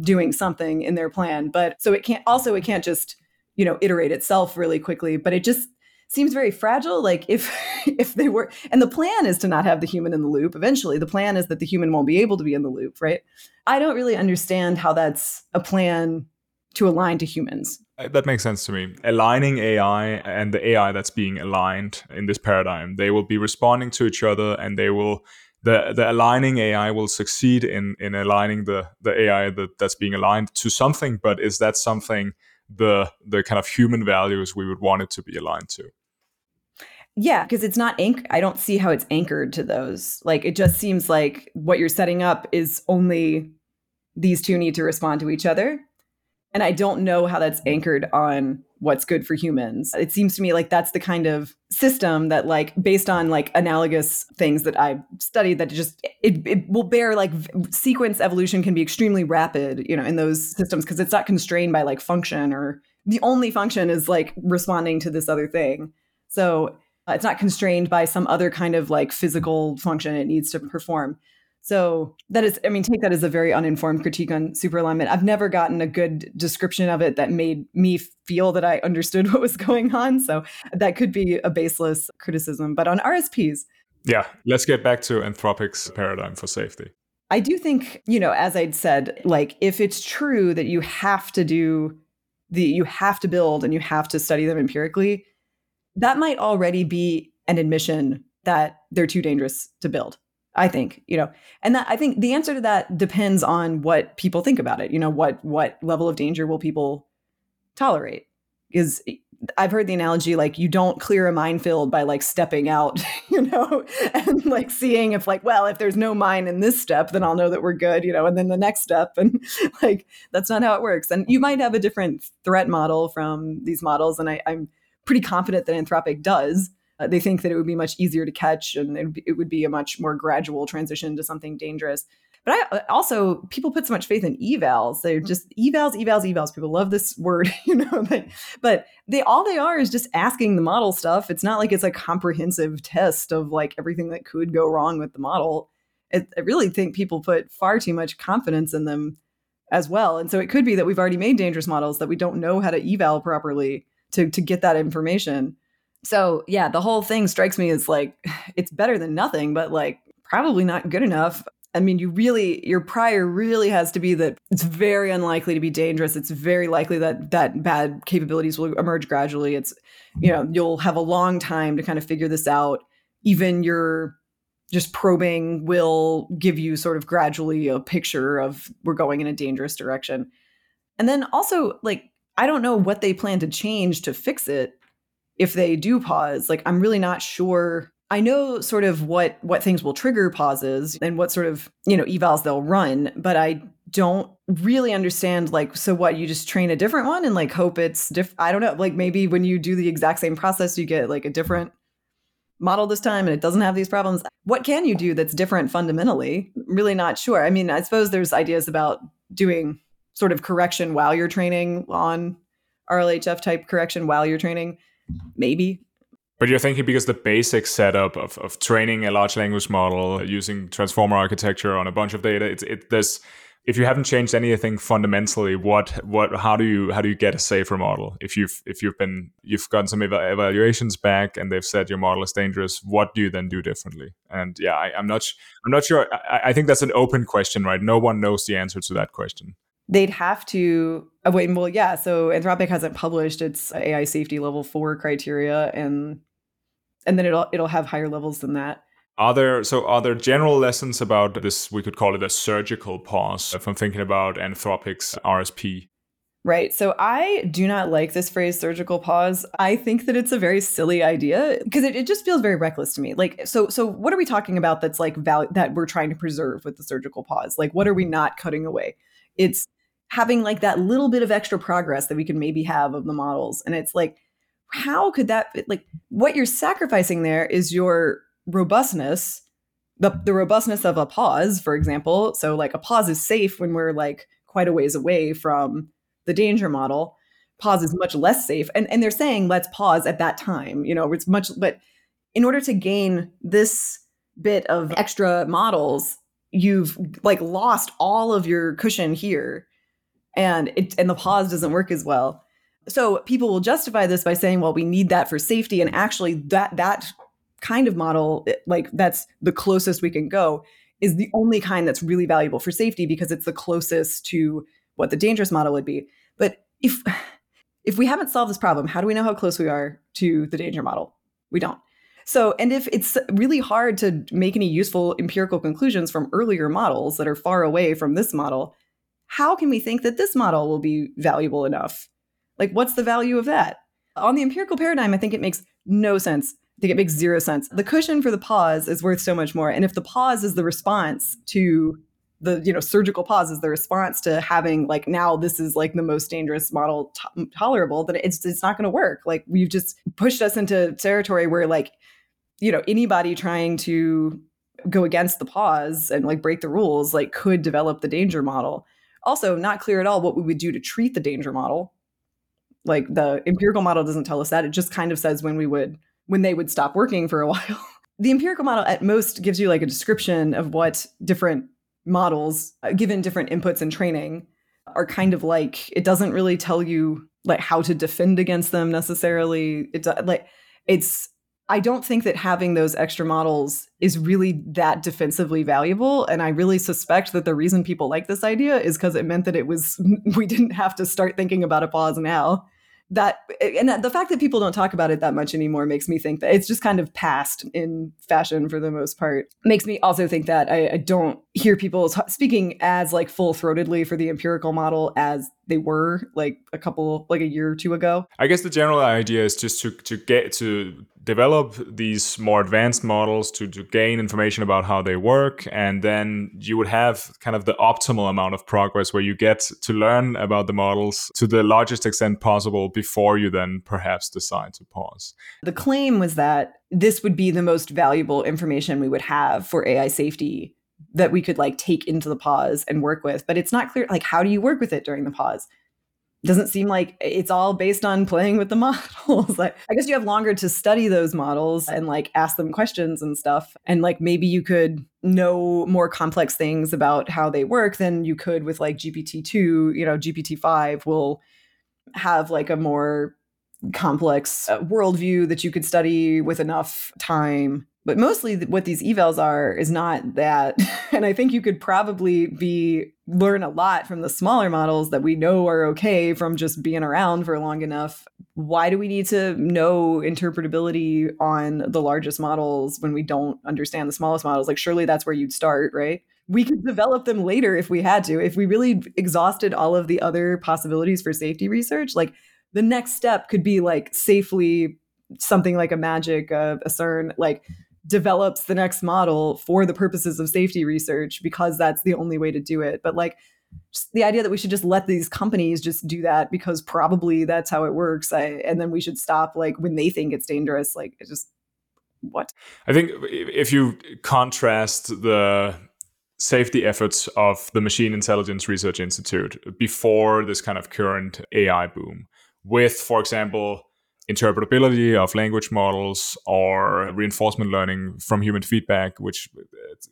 doing something in their plan. But so it can't also it can't just, you know, iterate itself really quickly, but it just seems very fragile like if <laughs> if they were and the plan is to not have the human in the loop eventually the plan is that the human won't be able to be in the loop right i don't really understand how that's a plan to align to humans Uh, that makes sense to me aligning ai and the ai that's being aligned in this paradigm they will be responding to each other and they will the the aligning AI will succeed in in aligning the the AI that, that's being aligned to something, but is that something the the kind of human values we would want it to be aligned to? Yeah, because it's not anch- I don't see how it's anchored to those. Like it just seems like what you're setting up is only these two need to respond to each other. And I don't know how that's anchored on what's good for humans. It seems to me like that's the kind of system that like based on like analogous things that I've studied that just it, it will bear like sequence evolution can be extremely rapid, you know, in those systems because it's not constrained by like function or the only function is like responding to this other thing. So uh, it's not constrained by some other kind of like physical function it needs to perform. So that is, I mean, take that as a very uninformed critique on super alignment. I've never gotten a good description of it that made me feel that I understood <laughs> what was going on. So that could be a baseless criticism. But on RSPs, yeah, let's get back to Anthropic's paradigm for safety. I do think, you know, as I'd said, like if it's true that you have to do the, you have to build and you have to study them empirically, that might already be an admission that they're too dangerous to build. I think, you know, and that I think the answer to that depends on what people think about it. You know, what what level of danger will people tolerate? Is eh, I've heard the analogy like you don't clear a minefield by like stepping out, <laughs> you know, and like seeing if like, well, if there's no mine in this step, then I'll know that we're good, you know, and then the next step. And <laughs> like that's not how it works. And you might have a different threat model from these models. And I, I'm pretty confident that Anthropic does. Uh, they think that it would be much easier to catch and it would, be, it would be a much more gradual transition to something dangerous. But I uh, also people put so much faith in evals. They're just evals, evals, evals. People love this <laughs> word, you know. <laughs> But, but they all they are is just asking the model stuff. It's not like it's a comprehensive test of like everything that could go wrong with the model. It, I really think people put far too much confidence in them as well. And so it could be that we've already made dangerous models that we don't know how to eval properly to to get that information. So yeah, the whole thing strikes me as like <sighs> it's better than nothing, but like probably not good enough. I mean, you really your prior really has to be that it's very unlikely to be dangerous. It's very likely that that bad capabilities will emerge gradually. It's you know, you'll have a long time to kind of figure this out. Even your just probing will give you sort of gradually a picture of we're going in a dangerous direction. And then also like I don't know what they plan to change to fix it if they do pause, like I'm really not sure. I know sort of what what things will trigger pauses and what sort of, you know, evals they'll run, but I don't really understand like so what you just train a different one and like hope it's diff I don't know, like maybe when you do the exact same process you get like a different model this time and it doesn't have these problems. What can you do that's different fundamentally? Really not sure. I mean, I suppose there's ideas about doing sort of correction while you're training on RLHF type correction while you're training maybe. But you're thinking because the basic setup of, of training a large language model using transformer architecture on a bunch of data, it's it there's if you haven't changed anything fundamentally, what what how do you how do you get a safer model? If you've if you've been you've gotten some ev- evaluations back and they've said your model is dangerous, what do you then do differently? And yeah, I, am not I'm not sure. I, I think that's an open question, right? No one knows the answer to that question they'd have to uh, wait. Well, yeah. So Anthropic hasn't published its AI safety level four criteria, and and then it'll it'll have higher levels than that. Are there so are there general lessons about this? We could call it a surgical pause from thinking about Anthropic's RSP. Right. So I do not like this phrase surgical pause. I think that it's a very silly idea because it, it just feels very reckless to me. Like, so, so what are we talking about that's like val- that we're trying to preserve with the surgical pause? Like, what are we not cutting away? It's having like that little bit of extra progress that we can maybe have of the models. And it's like, how could that like what you're sacrificing there is your robustness the, the robustness of a pause, for example. So, like a pause is safe when we're like quite a ways away from the danger model. Pause is much less safe. And, and they're saying let's pause at that time. You know, it's much, but in order to gain this bit of extra models, you've like lost all of your cushion here. And it and the pause doesn't work as well. So people will justify this by saying, well, we need that for safety. And actually that that kind of model, like that's the closest we can go, is the only kind that's really valuable for safety because it's the closest to what the dangerous model would be. But if if we haven't solved this problem, how do we know how close we are to the danger model? We don't. So, and if it's really hard to make any useful empirical conclusions from earlier models that are far away from this model, how can we think that this model will be valuable enough? Like, what's the value of that? On the empirical paradigm, I think it makes no sense I think it makes zero sense. The cushion for the pause is worth so much more. And if the pause is the response to the you know surgical pause is the response to having like now this is like the most dangerous model to- tolerable then it's it's not going to work like we've just pushed us into territory where like you know anybody trying to go against the pause and like break the rules like could develop the danger model also not clear at all what we would do to treat the danger model like the empirical model doesn't tell us that it just kind of says when we would when they would stop working for a <laughs> while. the empirical model at most gives you like a description of what different models, uh, given different inputs and training, are kind of like. It doesn't really tell you like how to defend against them necessarily. It's like it's. I don't think that having those extra models is really that defensively valuable. And I really suspect that the reason people like this idea is because it meant that it was, <laughs> we didn't have to start thinking about a pause now that and the fact that people don't talk about it that much anymore makes me think that it's just kind of past in fashion for the most part. Makes me also think that i, I don't hear people t- speaking as like full-throatedly for the empirical model as they were like a couple like a year or two ago. I guess the general idea is just to to get to develop these more advanced models to, to gain information about how they work and then you would have kind of the optimal amount of progress where you get to learn about the models to the largest extent possible before you then perhaps decide to pause the claim was that this would be the most valuable information we would have for ai safety that we could like take into the pause and work with but it's not clear like how do you work with it during the pause doesn't seem like it's all based on playing with the <laughs> models. like I guess you have longer to study those models and like ask them questions and stuff. And like maybe you could know more complex things about how they work than you could with like GPT-2, you know, GPT-5 will have like a more complex uh, worldview that you could study with enough time. But mostly what these evals are is not that. <laughs> And i think you could probably be learn a lot from the smaller models that we know are okay from just being around for long enough. Why do we need to know interpretability on the largest models when we don't understand the smallest models? Like surely that's where you'd start right we could develop them later if we had to if we really exhausted all of the other possibilities for safety research like the next step could be like safely something like a magic uh, a cern like develops the next model for the purposes of safety research because that's the only way to do it. But like the idea that we should just let these companies just do that because probably that's how it works, I, and then we should stop like when they think it's dangerous. Like it just what? I think if you contrast the safety efforts of the Machine Intelligence Research Institute before this kind of current AI boom with, for example, interpretability of language models or reinforcement learning from human feedback, which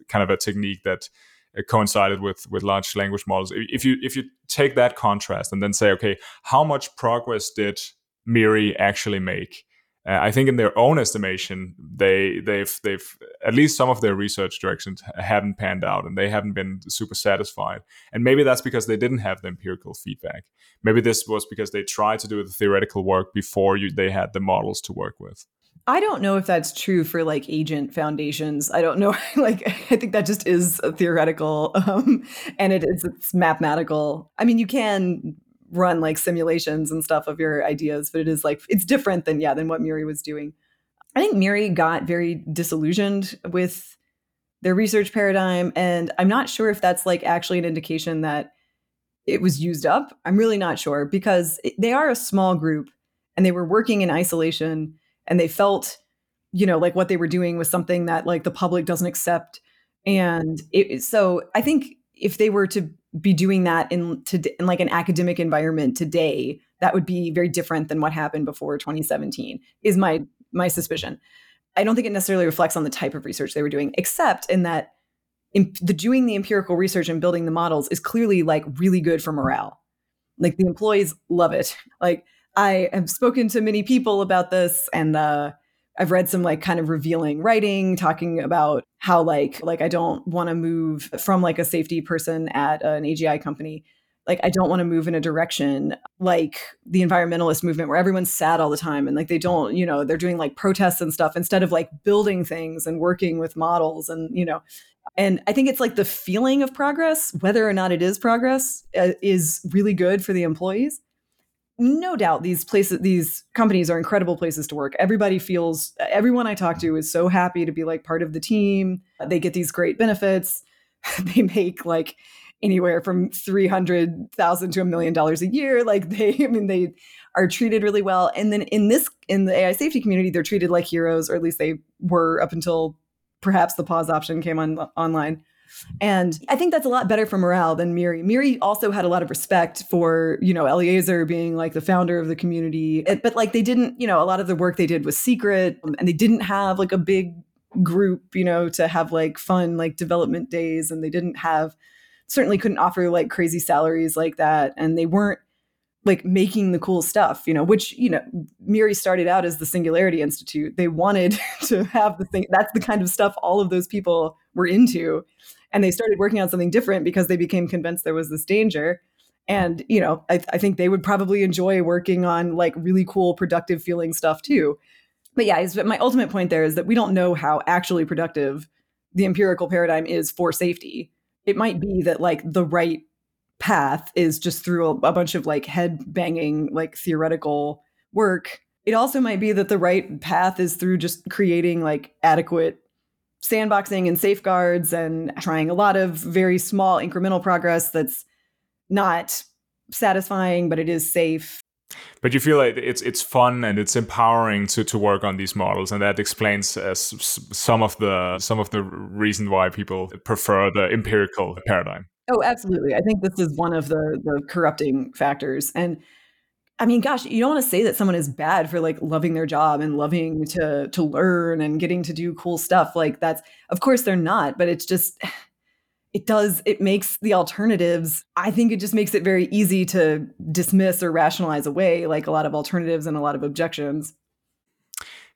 kind of a technique that uh, coincided with with large language models. If you if you take that contrast and then say, okay, how much progress did MIRI actually make? Uh, I think in their own estimation, they they've they've at least some of their research directions haven't panned out, and they haven't been super satisfied. And maybe that's because they didn't have the empirical feedback. Maybe this was because they tried to do the theoretical work before you, they had the models to work with. I don't know if that's true for like agent foundations. I don't know. <laughs> like, I think that just is theoretical, um, and it is it's mathematical. I mean, you can run like simulations and stuff of your ideas, but it is like it's different than yeah than what MIRI was doing. I think MIRI got very disillusioned with their research paradigm, and I'm not sure if that's like actually an indication that it was used up. I'm really not sure because they are a small group and they were working in isolation and they felt, you know, like what they were doing was something that like the public doesn't accept. And it, so I think if they were to be doing that in, to, in like an academic environment today, that would be very different than what happened before 2017 is my my suspicion. I don't think it necessarily reflects on the type of research they were doing, except in that in, the doing the empirical research and building the models is clearly like really good for morale. Like the employees love it. Like I have spoken to many people about this, and uh, I've read some like kind of revealing writing talking about how like like I don't want to move from like a safety person at an AGI company like I don't want to move in a direction like the environmentalist movement where everyone's sad all the time and like they don't, you know, they're doing like protests and stuff instead of like building things and working with models and, you know, and I think it's like the feeling of progress, whether or not it is progress, uh, is really good for the employees. No doubt these places, these companies are incredible places to work. Everybody feels, everyone I talk to is so happy to be like part of the team. They get these great benefits. <laughs> they make like anywhere from 300,000 to a million dollars a year. Like they, I mean, they are treated really well. And then in this, in the AI safety community, they're treated like heroes, or at least they were up until perhaps the pause option came on online. And I think that's a lot better for morale than Miri. Miri also had a lot of respect for, you know, Eliezer being like the founder of the community. Eh, but like they didn't, you know, a lot of the work they did was secret um, and they didn't have like a big group, you know, to have like fun like development days and they didn't have certainly couldn't offer like crazy salaries like that and they weren't like making the cool stuff you know which you know miri started out as the singularity institute they wanted <laughs> to have the thing that's the kind of stuff all of those people were into and they started working on something different because they became convinced there was this danger. And you know I, I think they would probably enjoy working on like really cool productive feeling stuff too. But yeah my ultimate point there is that we don't know how actually productive the empirical paradigm is for safety. It might be that like the right path is just through a, a bunch of like head banging like theoretical work. It also might be that the right path is through just creating like adequate sandboxing and safeguards and trying a lot of very small incremental progress that's not satisfying but it is safe. But you feel like it's it's fun and it's empowering to, to work on these models and that explains uh, some of the some of the reason why people prefer the empirical paradigm. Oh absolutely. I think this is one of the the corrupting factors. And i mean gosh you don't want to say that someone is bad for like loving their job and loving to to learn and getting to do cool stuff like that's of course they're not but it's just <sighs> it does it makes the alternatives i think it just makes it very easy to dismiss or rationalize away like a lot of alternatives and a lot of objections.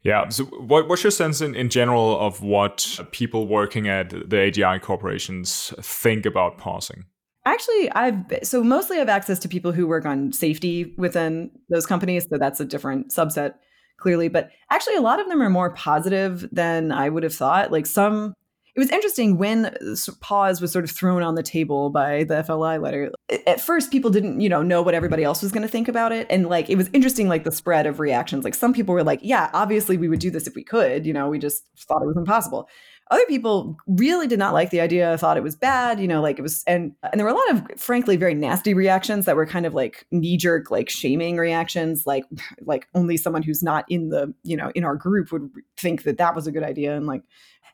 Yeah so what, what's your sense in, in general of what people working at the agi corporations think about pausing actually i've so mostly i have access to people who work on safety within those companies so that's a different subset clearly but actually a lot of them are more positive than i would have thought like some it was interesting when uh, pause was sort of thrown on the table by the FLI letter. At first, people didn't, you know, know what everybody else was going to think about it, and like it was interesting, like the spread of reactions. Like some people were like, "Yeah, obviously we would do this if we could," you know, we just thought it was impossible. Other people really did not like the idea, thought it was bad, you know, like it was, and and there were a lot of frankly very nasty reactions that were kind of like knee jerk, like shaming reactions, like <sighs> like only someone who's not in the, you know, in our group would think that that was a good idea, and like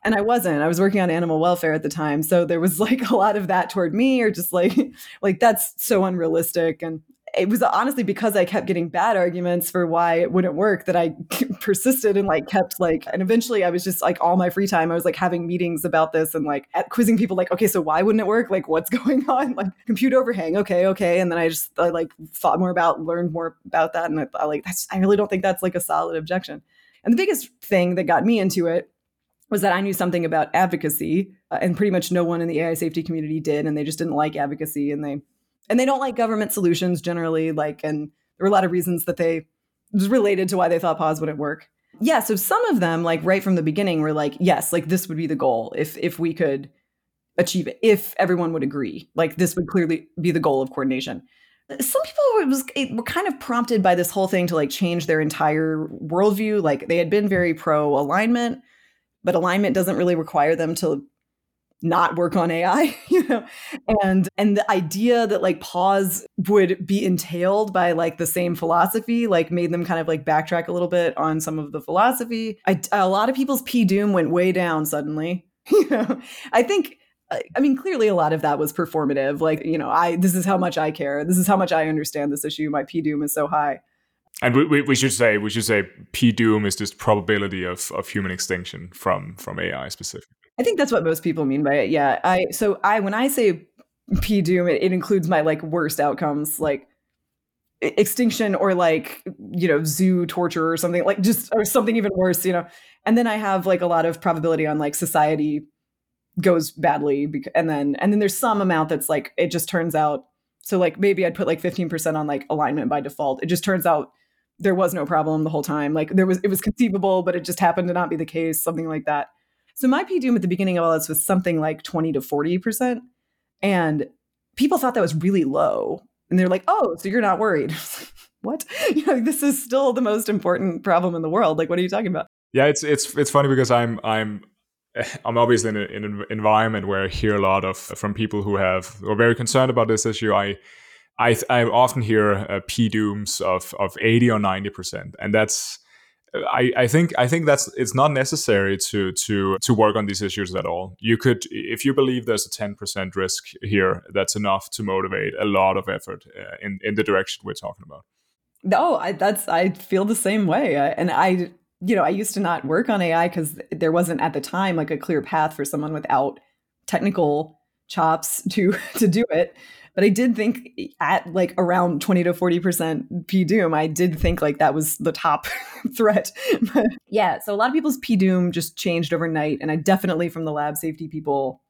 and I wasn't. I was working on animal welfare at the time, so there was like <laughs> a lot of that toward me, or just like <laughs> like that's so unrealistic. And it was honestly because I kept getting bad arguments for why it wouldn't work that I <laughs> persisted and like kept like and eventually I was just like all my free time I was like having meetings about this and like quizzing people like okay so why wouldn't it work? Like what's <laughs> going on? Like compute overhang okay okay and then I just I like thought more about learned more about that and I, I like that's I really don't think that's like a solid objection. And the biggest thing that got me into it was that I knew something about advocacy, uh, and pretty much no one in the AI safety community did, and they just didn't like advocacy, and they and they don't like government solutions generally. Like, and there were a lot of reasons that they was related to why they thought pause wouldn't work. Yeah, so some of them, like right from the beginning, were like, yes, like this would be the goal if if we could achieve it, if everyone would agree. Like this would clearly be the goal of coordination. Some people were, was, were kind of prompted by this whole thing to like change their entire worldview. Like they had been very pro alignment, but alignment doesn't really require them to not work on AI, <laughs> you know. And and the idea that like pause would be entailed by like the same philosophy like made them kind of like backtrack a little bit on some of the philosophy. I, a lot of people's p doom went way down suddenly. <laughs> you know, I think I mean, clearly a lot of that was performative. Like, you know, I this is how much I care. This is how much I understand this issue. My P doom is so high. And we, we, should say we should say P doom is just probability of, of human extinction from from AI specifically. I think that's what most people mean by it. Yeah. I so I when I say <laughs> P doom, it, it includes my like worst outcomes, like extinction or like you know zoo torture or something like just or something even worse. You know, and then I have like a lot of probability on like society goes badly and then and then there's some amount that's like it just turns out so like maybe I'd put like 15% on like alignment by default. It just turns out there was no problem the whole time. Like there was it was conceivable, but it just happened to not be the case, something like that. So my P doom at the beginning of all this was something like 20 to 40%. And people thought that was really low. And they're like, oh, so you're not worried. <laughs> what? <laughs> You know, this is still the most important problem in the world. Like, what are you talking about? Yeah, it's it's it's funny because I'm I'm <laughs> I'm obviously in, in, an environment where I hear a lot of from people who have who are very concerned about this issue. I I, I often hear uh, p dooms of of 80 or 90 percent, and that's I, I think I think that's it's not necessary to to to work on these issues at all. You could, if you believe there's a 10 percent risk here, that's enough to motivate a lot of effort uh, in in the direction we're talking about. No, I, that's I feel the same way, I, and I you know, I used to not work on AI because there wasn't at the time like a clear path for someone without technical chops to <laughs> to do it. But I did think at like around 20 to 40% P Doom, I did think like that was the top <laughs> threat. <laughs> yeah, so a lot of people's P Doom just changed overnight. And I definitely from the lab safety people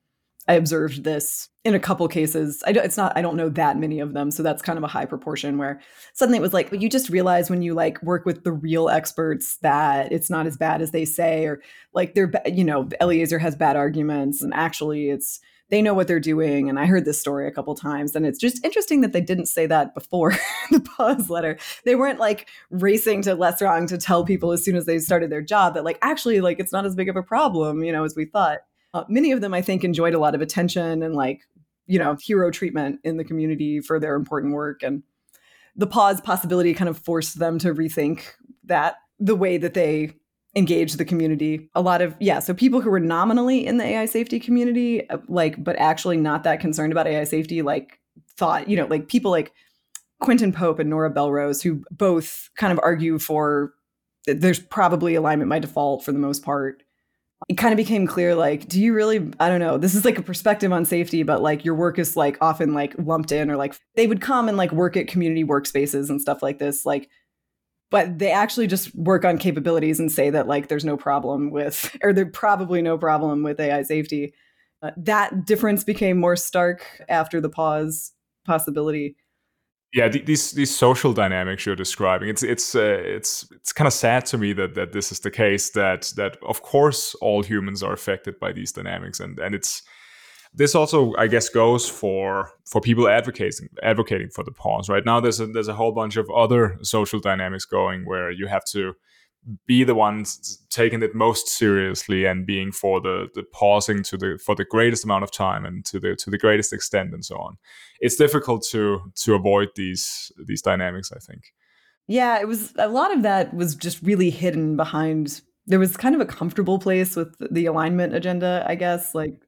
I observed this in a couple cases. I don't, it's not, I don't know that many of them. So that's kind of a high proportion where suddenly it was like, you just realize when you like work with the real experts that it's not as bad as they say, or like they're, you know, Eliezer has bad arguments and actually it's, they know what they're doing. And I heard this story a couple times. And it's just interesting that they didn't say that before <laughs> the pause letter. They weren't like racing to LessWrong to tell people as soon as they started their job that like actually like it's not as big of a problem, you know, as we thought. Uh, many of them, I think, enjoyed a lot of attention and like, you know, hero treatment in the community for their important work. And the pause possibility kind of forced them to rethink that the way that they engage the community. A lot of, yeah, so people who were nominally in the AI safety community, uh, like, but actually not that concerned about AI safety, like, thought, you know, like people like Quintin Pope and Nora Belrose, who both kind of argue for there's probably alignment by default for the most part it kind of became clear like do you really i don't know this is like a perspective on safety but like your work is like often like lumped in or like they would come and like work at community workspaces and stuff like this like but they actually just work on capabilities and say that like there's no problem with <laughs> or there's probably no problem with ai safety. Uh, that difference became more stark after the pause possibility. Yeah these these social dynamics you're describing it's it's uh, it's it's kind of sad to me that that this is the case that that of course all humans are affected by these dynamics and and it's this also i guess goes for for people advocating advocating for the pause right? Now there's a there's a whole bunch of other social dynamics going where you have to be the ones taking it most seriously and being for the the pausing to the for the greatest amount of time and to the to the greatest extent and so on. It's difficult to to avoid these these dynamics i think. Yeah it was a lot of that was just really hidden behind there was kind of a comfortable place with the alignment agenda i guess like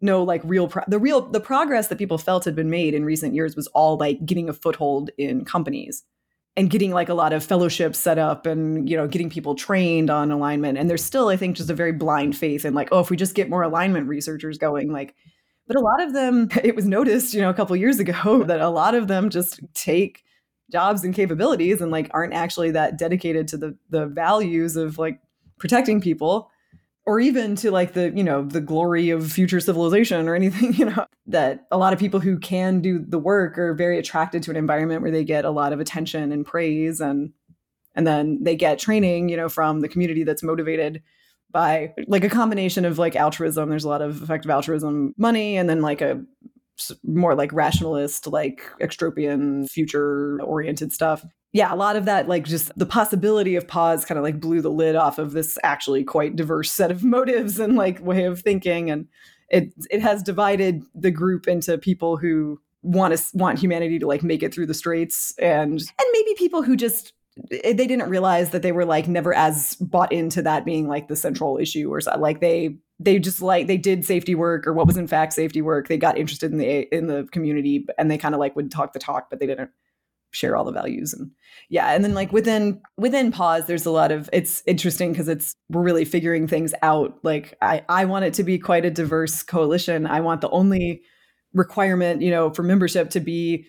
no like real pro- the real the progress that people felt had been made in recent years was all like getting a foothold in companies and getting like a lot of fellowships set up and you know getting people trained on alignment. And there's still i think just a very blind faith in like oh if we just get more alignment researchers going like but a lot of them <laughs> it was noticed you know a couple years ago <laughs> that a lot of them just take jobs and capabilities and like aren't actually that dedicated to the the values of like protecting people or even to like the you know the glory of future civilization or anything <laughs> you know that a lot of people who can do the work are very attracted to an environment where they get a lot of attention and praise and and then they get training you know from the community that's motivated by like a combination of like altruism. There's a lot of effective altruism money and then like a more like rationalist like extropian future oriented stuff yeah, a lot of that, like just the possibility of pause kind of like blew the lid off of this actually quite diverse set of <laughs> motives and like way of thinking. And it it has divided the group into people who want to want humanity to like make it through the straits and and maybe people who just eh, they didn't realize that they were like never as bought into that being like the central issue or so, like they they just like they did safety work or what was in fact safety work. They got interested in the in the community and they kind of like would talk the talk, but they didn't share all the values and yeah and then like within within pause there's a lot of it's interesting because it's we're really figuring things out. Like i i want it to be quite a diverse coalition. I want the only requirement you know for membership to be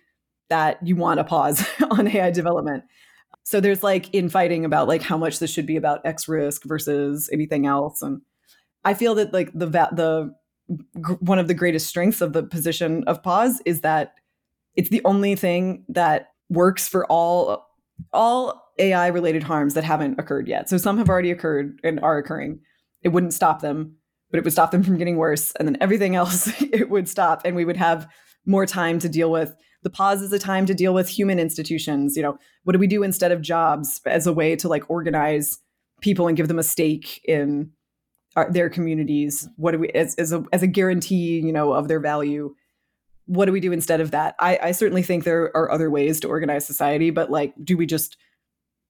that you want a pause <laughs> on ai development. So there's like infighting about like how much this should be about x risk versus anything else and I feel that like the the one of the greatest strengths of the position of pause is that it's the only thing that works for all all AI related harms that haven't occurred yet. So some have already occurred and are occurring. It wouldn't stop them, but it would stop them from getting worse. And then everything else <laughs> it would stop and we would have more time to deal with. The pause is a time to deal with human institutions. You know, what do we do instead of jobs as a way to like organize people and give them a stake in our, their communities? What do we as, as a as a guarantee, you know, of their value? What do we do instead of that? I, I certainly think there are other ways to organize society, but like, do we just,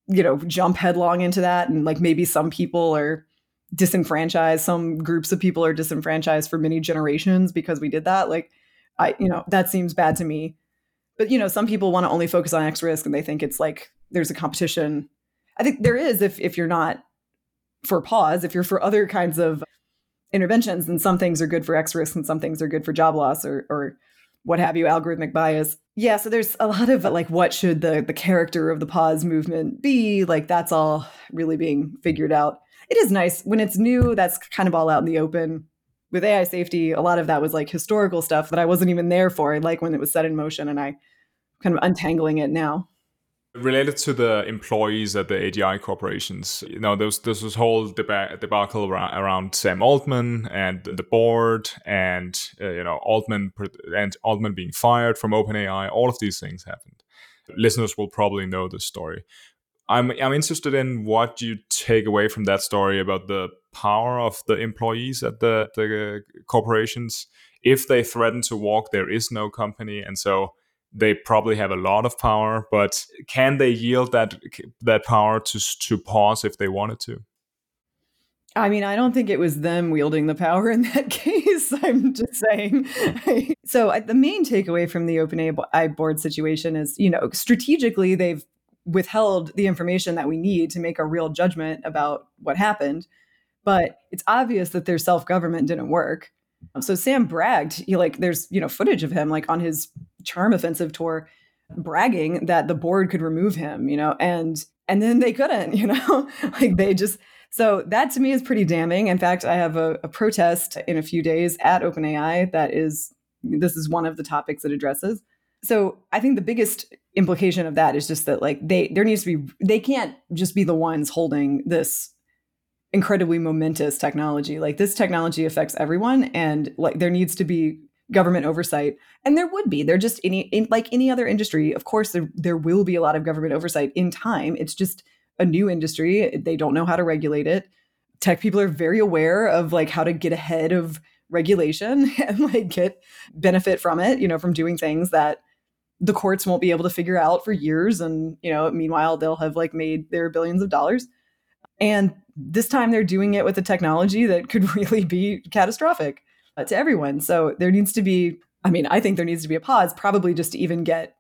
you know, jump headlong into that? And like maybe some people are disenfranchised, some groups of people are disenfranchised for many generations because we did that. Like, I, you know, that seems bad to me. But you know, some people want to only focus on X risk and they think it's like there's a competition. I think there is if if you're not for pause. If you're for other kinds of interventions, then some things are good for X risk and some things are good for job loss or, or what have you, algorithmic bias. Yeah, so there's a lot of like what should the the character of the pause movement be? Like that's all really being figured out. It is nice when it's new, that's kind of all out in the open. With AI safety, a lot of that was like historical stuff that I wasn't even there for. Like when it was set in motion and I kind of untangling it now. Related to the employees at the AGI corporations, you know, there's there's this whole deba- debacle around, around, Sam Altman and the board, and uh, you know Altman and Altman being fired from OpenAI. All of these things happened. Listeners will probably know this story. I'm I'm interested in what you take away from that story about the power of the employees at the the corporations. If they threaten to walk, there is no company, and so they probably have a lot of power, but can they yield that that power to to pause if they wanted to? I mean, I don't think it was them wielding the power in that <laughs> case. I'm just saying. <laughs> so, I, the main takeaway from the OpenAI board situation is, you know, strategically they've withheld the information that we need to make a real judgment about what happened. But it's obvious that their self government didn't work. So Sam bragged, he like there's, you know, footage of him like on his charm offensive tour bragging that the board could remove him, you know, and and then they couldn't, <laughs> you know, like they just so that to me is pretty damning. In fact, I have a, a protest in a few days at OpenAI that is this is one of the topics it addresses. So I think the biggest implication of that is just that like they there needs to be they can't just be the ones holding this incredibly momentous technology. Like this technology affects everyone and like there needs to be government oversight and there would be. There just any in, like any other industry of course there, there will be a lot of government oversight in time. It's just a new industry. They don't know how to regulate it. Tech people are very aware of like how to get ahead of regulation <laughs> and like get benefit from it you know from doing things that the courts won't be able to figure out for years. And you know meanwhile they'll have like made their billions of dollars. And this time they're doing it with a technology that could <laughs> really be catastrophic to everyone. So there needs to be, I mean, I think there needs to be a pause, probably just to even get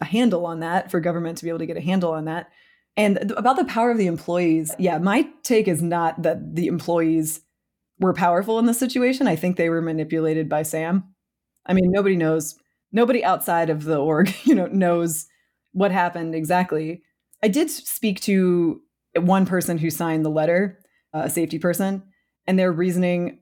a handle on that for government to be able to get a handle on that. And about the power of the employees, yeah, my take is not that the employees were powerful in this situation. I think they were manipulated by Sam. I mean, nobody knows, nobody outside of the org, <laughs> you know, knows what happened exactly. I did speak to one person who signed the letter, uh, a safety person, and their reasoning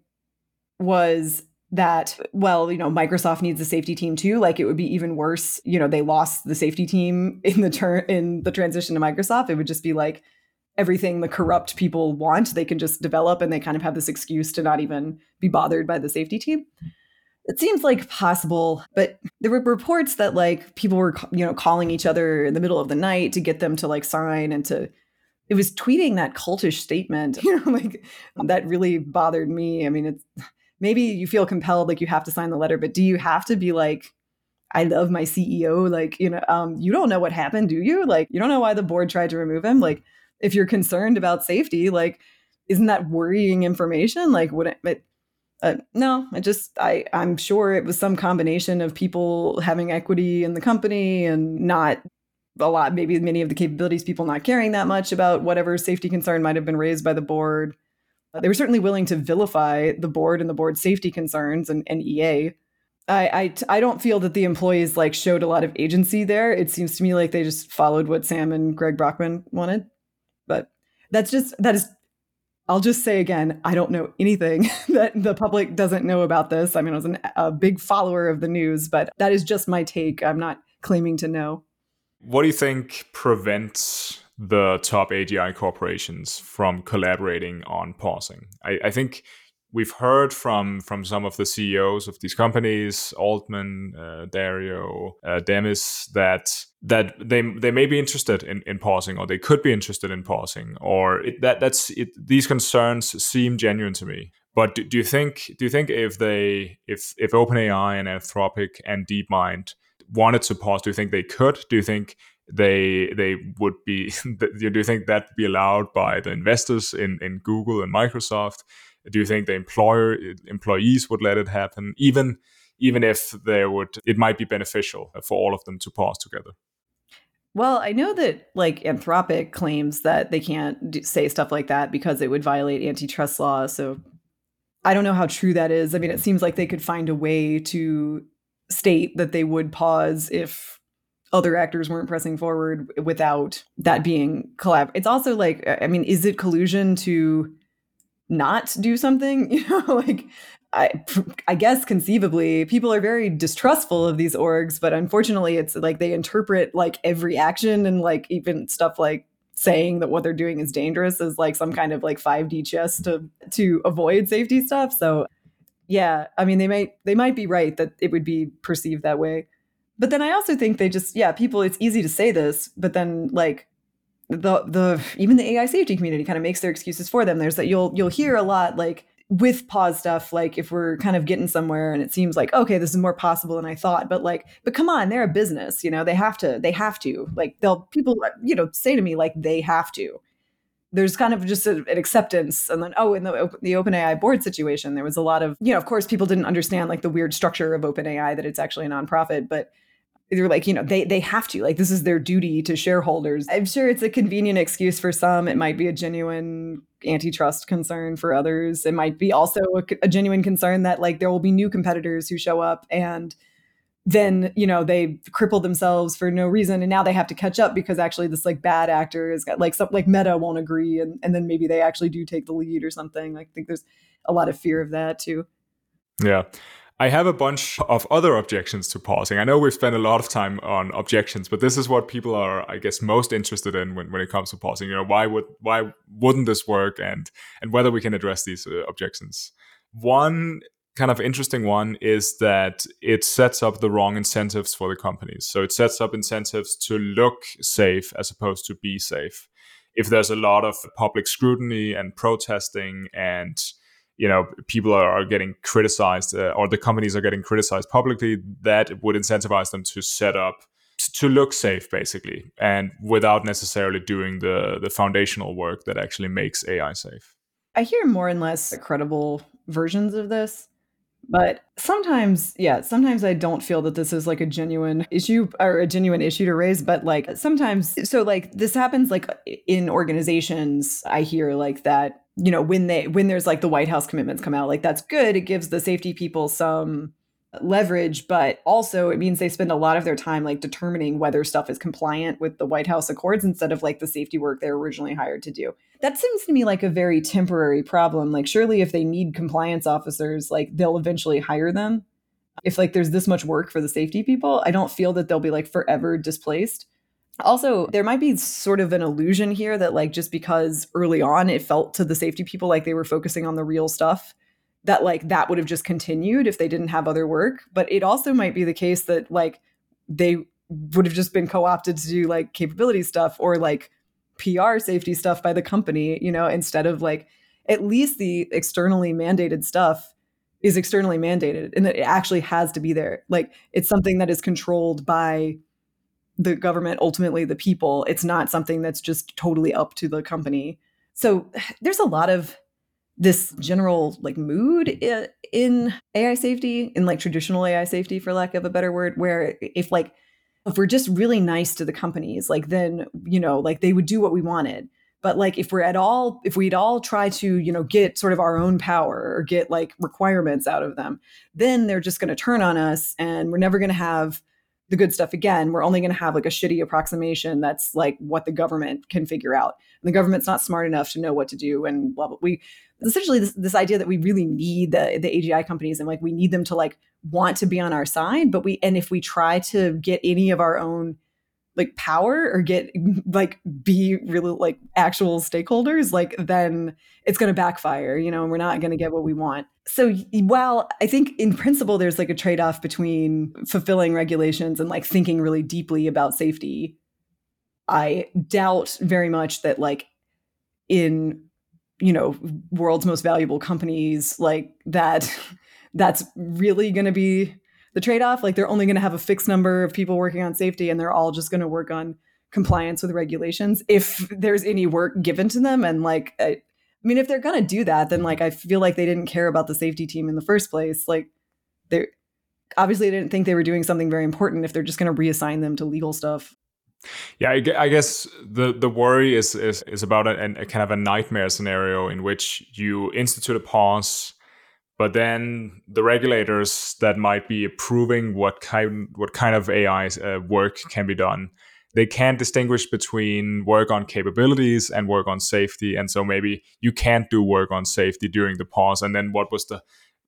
was that well you know microsoft needs a safety team too like it would be even worse you know they lost the safety team in the turn in the transition to microsoft. It would just be like everything the corrupt people want they can just develop and they kind of have this excuse to not even be bothered by the safety team. It seems like possible but there were reports that like people were you know calling each other in the middle of the night to get them to like sign and to it was tweeting that cultish statement <laughs> you know like that really bothered me. I mean it's maybe you feel compelled like you have to sign the letter but do you have to be like i love my ceo like you know um, you don't know what happened do you? Like you don't know why the board tried to remove him. Like if you're concerned about safety like isn't that worrying information? Like would it Uh, no, I just I I'm sure it was some combination of people having equity in the company and not a lot, maybe many of the capabilities people not caring that much about whatever safety concern might have been raised by the board. Uh, they were certainly willing to vilify the board and the board's safety concerns and, and EA. I, I I don't feel that the employees like showed a lot of agency there. It seems to me like they just followed what Sam and Greg Brockman wanted. But that's just that is I'll just say again, I don't know anything <laughs> that the public doesn't know about this. I mean, I was an, a big follower of the news, but that is just my take. I'm not claiming to know. What do you think prevents the top AGI corporations from collaborating on pausing? I, I think we've heard from from some of the CEOs of these companies, Altman, uh, Dario, uh, Demis, that that they they may be interested in, in pausing, or they could be interested in pausing, or it, that that's it, these concerns seem genuine to me. But do, do you think do you think if they if if OpenAI and Anthropic and DeepMind wanted to pause, do you think they could? Do you think they they would be? <laughs> do you think that would be allowed by the investors in in Google and Microsoft? Do you think the employer employees would let it happen, even even if they would? It might be beneficial for all of them to pause together. Well, I know that like Anthropic claims that they can't do, say stuff like that because it would violate antitrust law. So I don't know how true that is. I mean, it seems like they could find a way to state that they would pause if other actors weren't pressing forward without that being collab. It's also like, I mean, is it collusion to not do something? <laughs> You know, like I, I guess conceivably people are very distrustful of these orgs, but unfortunately it's like they interpret like every action and like even stuff like saying that what they're doing is dangerous as like some kind of like 5D chess to to avoid safety stuff. So yeah, I mean they might they might be right that it would be perceived that way. But then I also think they just yeah, people it's easy to say this, but then like the the even the AI safety community kind of makes their excuses for them. There's that you'll you'll hear a lot like with pause stuff, like if we're kind of getting somewhere and it seems like okay, this is more possible than I thought, but like, but come on, they're a business, you know, they have to, they have to, like, they'll people, you know, say to me like they have to. There's kind of just a, an acceptance, and then oh, in the the OpenAI board situation, there was a lot of, you know, of course, people didn't understand like the weird structure of OpenAI that it's actually a nonprofit, but they're like you know they they have to like this is their duty to shareholders. I'm sure it's a convenient excuse for some. It might be a genuine antitrust concern for others. It might be also a, a, genuine concern that like there will be new competitors who show up and then you know they cripple themselves for no reason and now they have to catch up because actually this like bad actor is got like some like meta won't agree and, and then maybe they actually do take the lead or something. I think there's a lot of fear of that too. Yeah I have a bunch of other objections to pausing. I know we've spent a lot of time on objections, but this is what people are, I guess, most interested in when, when it comes to pausing. You know, why would why wouldn't this work, and and whether we can address these uh, objections. One kind of interesting one is that it sets up the wrong incentives for the companies. So it sets up incentives to look safe as opposed to be safe. If there's a lot of public scrutiny and protesting and you know people are, getting criticized uh, or the companies are getting criticized publicly that would incentivize them to set up to look safe basically and without necessarily doing the the foundational work that actually makes ai safe. I hear more and less credible versions of this but sometimes yeah sometimes i don't feel that this is like a genuine issue or a genuine issue to raise but like sometimes so like this happens like in organizations i hear like that you know when they when there's like the white house commitments come out like that's good. It gives the safety people some leverage but also it means they spend a lot of their time like determining whether stuff is compliant with the white house accords instead of like the safety work they're originally hired to do. That seems to me like a very temporary problem. Like surely if they need compliance officers like they'll eventually hire them. If like there's this much work for the safety people i don't feel that they'll be like forever displaced also there might be sort of an illusion here that like just because early on it felt to the safety people like they were focusing on the real stuff that like that would have just continued if they didn't have other work. But it also might be the case that like they would have just been co-opted to do like capability stuff or like PR safety stuff by the company you know instead of like at least the externally mandated stuff is externally mandated and that it actually has to be there. Like it's something that is controlled by the government, ultimately the people. It's not something that's just totally up to the company. So <sighs> there's a lot of this general like mood uh, in AI safety, in like traditional AI safety, for lack of a better word, where if like if we're just really nice to the companies, like then you know, like they would do what we wanted. But like if we're at all, if we'd all try to you know get sort of our own power or get like requirements out of them, then they're just going to turn on us, and we're never going to have the good stuff again. We're only going to have like a shitty approximation that's like what the government can figure out. And the government's not smart enough to know what to do and blah blah. We essentially this, this idea that we really need the the AGI companies and like we need them to like want to be on our side, but we and if we try to get any of our own like power or get like be really like actual stakeholders like then it's going to backfire you know and we're not going to get what we want. So while i think in principle there's like a trade-off between fulfilling regulations and like thinking really deeply about safety i doubt very much that like in you know world's most valuable companies like that <laughs> that's really going to be the trade-off like they're only going to have a fixed number of people working on safety and they're all just going to work on compliance with regulations if there's any work given to them. And like I, I mean if they're going to do that then like I feel like they didn't care about the safety team in the first place. Like they obviously didn't think they were doing something very important if they're just going to reassign them to legal stuff. Yeah, I, guess the the worry is is, is about a, a, kind of a nightmare scenario in which you institute a pause but then the regulators that might be approving what kind what kind of AI uh, work can be done, they can't distinguish between work on capabilities and work on safety, and so maybe you can't do work on safety during the pause. And then what was the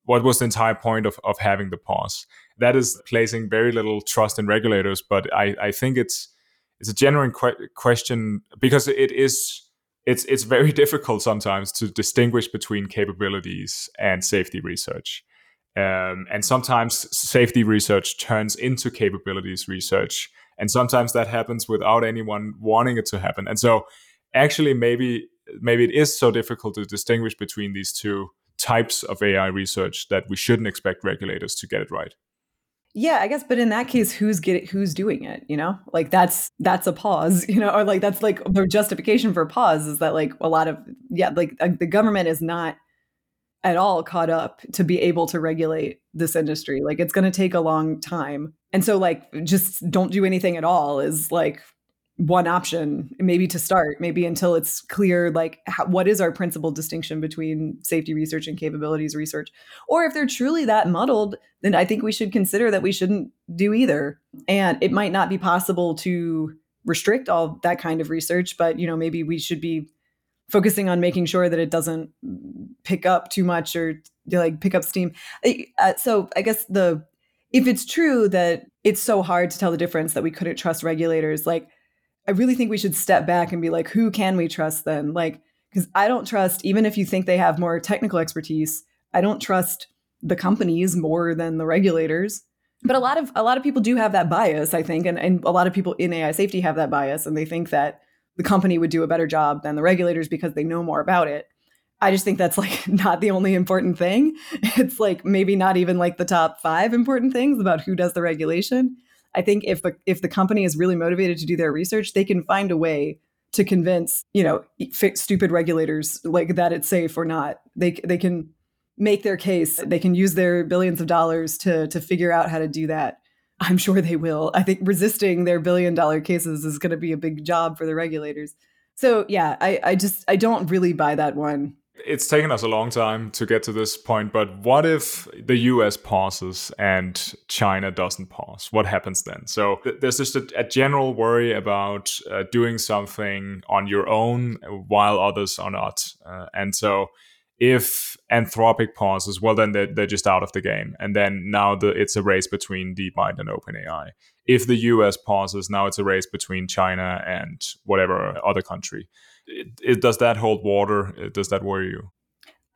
what was the entire point of, of having the pause? That is placing very little trust in regulators, but I, I think it's it's a genuine que- question because it is it's it's very <laughs> difficult sometimes to distinguish between capabilities and safety research. Um, and sometimes safety research turns into capabilities research, and sometimes that happens without anyone wanting it to happen. And so, actually, maybe maybe it is so difficult to distinguish between these two types of AI research that we shouldn't expect regulators to get it right. Yeah, I guess, but in that case, who's getting who's doing it? You know, like that's that's a pause, <laughs> you know, or like that's like the justification for pause is that like a lot of yeah, like uh, the government is not at all caught up to be able to regulate this industry. Like it's going to take a long time, and so like just don't do anything at all is like one option maybe to start maybe until it's clear like how, what is our principal distinction between safety research and capabilities research? Or if they're truly that muddled then i think we should consider that we shouldn't do either. And it might not be possible to restrict all that kind of research but you know maybe we should be focusing on making sure that it doesn't pick up too much or like pick up steam. Uh, so i guess the if it's true that it's so hard to tell the difference that we couldn't trust regulators like I really think we should step back and be like, who can we trust then? Like, because I don't trust, even if you think they have more technical expertise, I don't trust the companies more than the regulators. But a lot of a lot of people do have that bias, I think, and, and a lot of people in AI safety have that bias, and they think that the company would do a better job than the regulators because they know more about it. I just think that's like <laughs> not the only important thing. It's like maybe not even like the top five important things about who does the regulation. I think if the if the company is really motivated to do their research, they can find a way to convince you know stupid regulators like that it's safe or not. They they can make their case. They can use their billions of dollars to to figure out how to do that. I'm sure they will. I think resisting their billion dollar cases is going to be a big job for the regulators. So yeah, I, I just I don't really buy that one it's taken us a long time to get to this point, but what if the US pauses and China doesn't pause? What happens then? So th- there's just a, a, general worry about uh, doing something on your own while others are not. Uh, and so if Anthropic pauses, well, then they're, they're just out of the game. And then now the, it's a race between DeepMind and OpenAI. If the US pauses, now it's a race between China and whatever other country it, it, does that hold water? Does that worry you?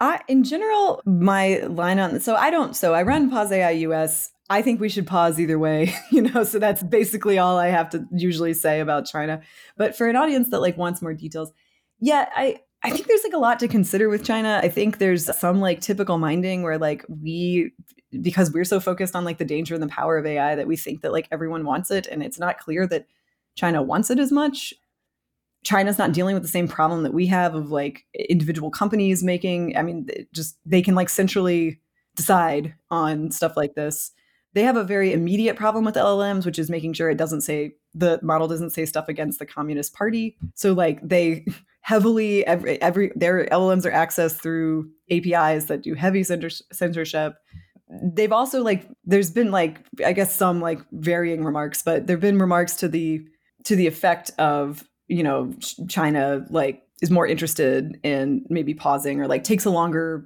I, in general, my line on so I don't so I run Pause AI US. I think we should pause either way, <laughs> you know. So that's basically all I have to usually say about China. But for an audience that like wants more details, yeah, I I think there's like a lot to consider with China. I think there's some like typical minding where like we because we're so focused on like the danger and the power of AI that we think that like everyone wants it and it's not clear that China wants it as much China's not dealing with the same problem that we have of like individual companies making. I mean, just they can like centrally decide on stuff like this. They have a very immediate problem with LLMs, which is making sure it doesn't say the model doesn't say stuff against the Communist Party. So like they <laughs> heavily every, every their LLMs are accessed through APIs that do heavy censorship. They've also like there's been like I guess some like varying remarks, but there've been remarks to the to the effect of you know China like is more interested in maybe pausing or like takes a longer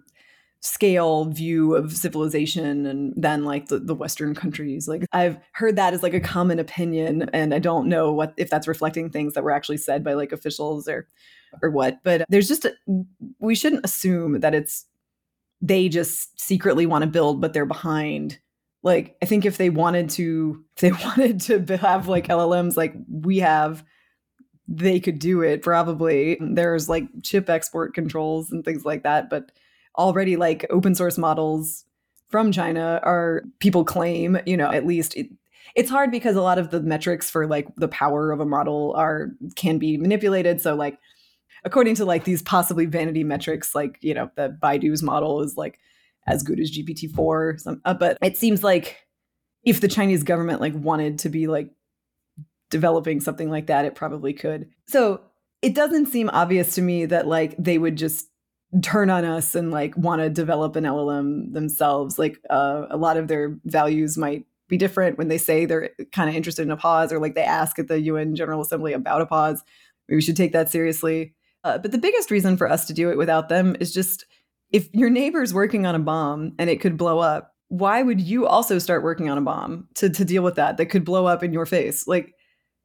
scale view of civilization and than like the, the western countries. Like i've heard that as like a common opinion and i don't know what if that's reflecting things that were actually said by like officials or or what. But there's just a, we shouldn't assume that it's they just secretly want to build but they're behind. Like i think if they wanted to if they <laughs> wanted to have like llms like we have they could do it probably there's like chip export controls and things like that but already like open source models from China are people claim, you know, at least it, it's hard because a lot of the metrics for like the power of a model are can be manipulated. So like according to like these possibly vanity metrics, like you know the Baidu's model is like as good as GPT four. Uh, but it seems like if the Chinese government like wanted to be like developing something like that, it probably could. So it doesn't seem obvious to me that like they would just turn on us and like want to develop an LLM themselves. Like uh, a lot of their values might be different when they say they're kind of interested in a pause or like they ask at the UN General Assembly about a pause. Maybe we should take that seriously. Uh, but the biggest reason for us to do it without them is just if your neighbor's working on a bomb and it could blow up, why would you also start working on a bomb to, to deal with that that could blow up in your face? Like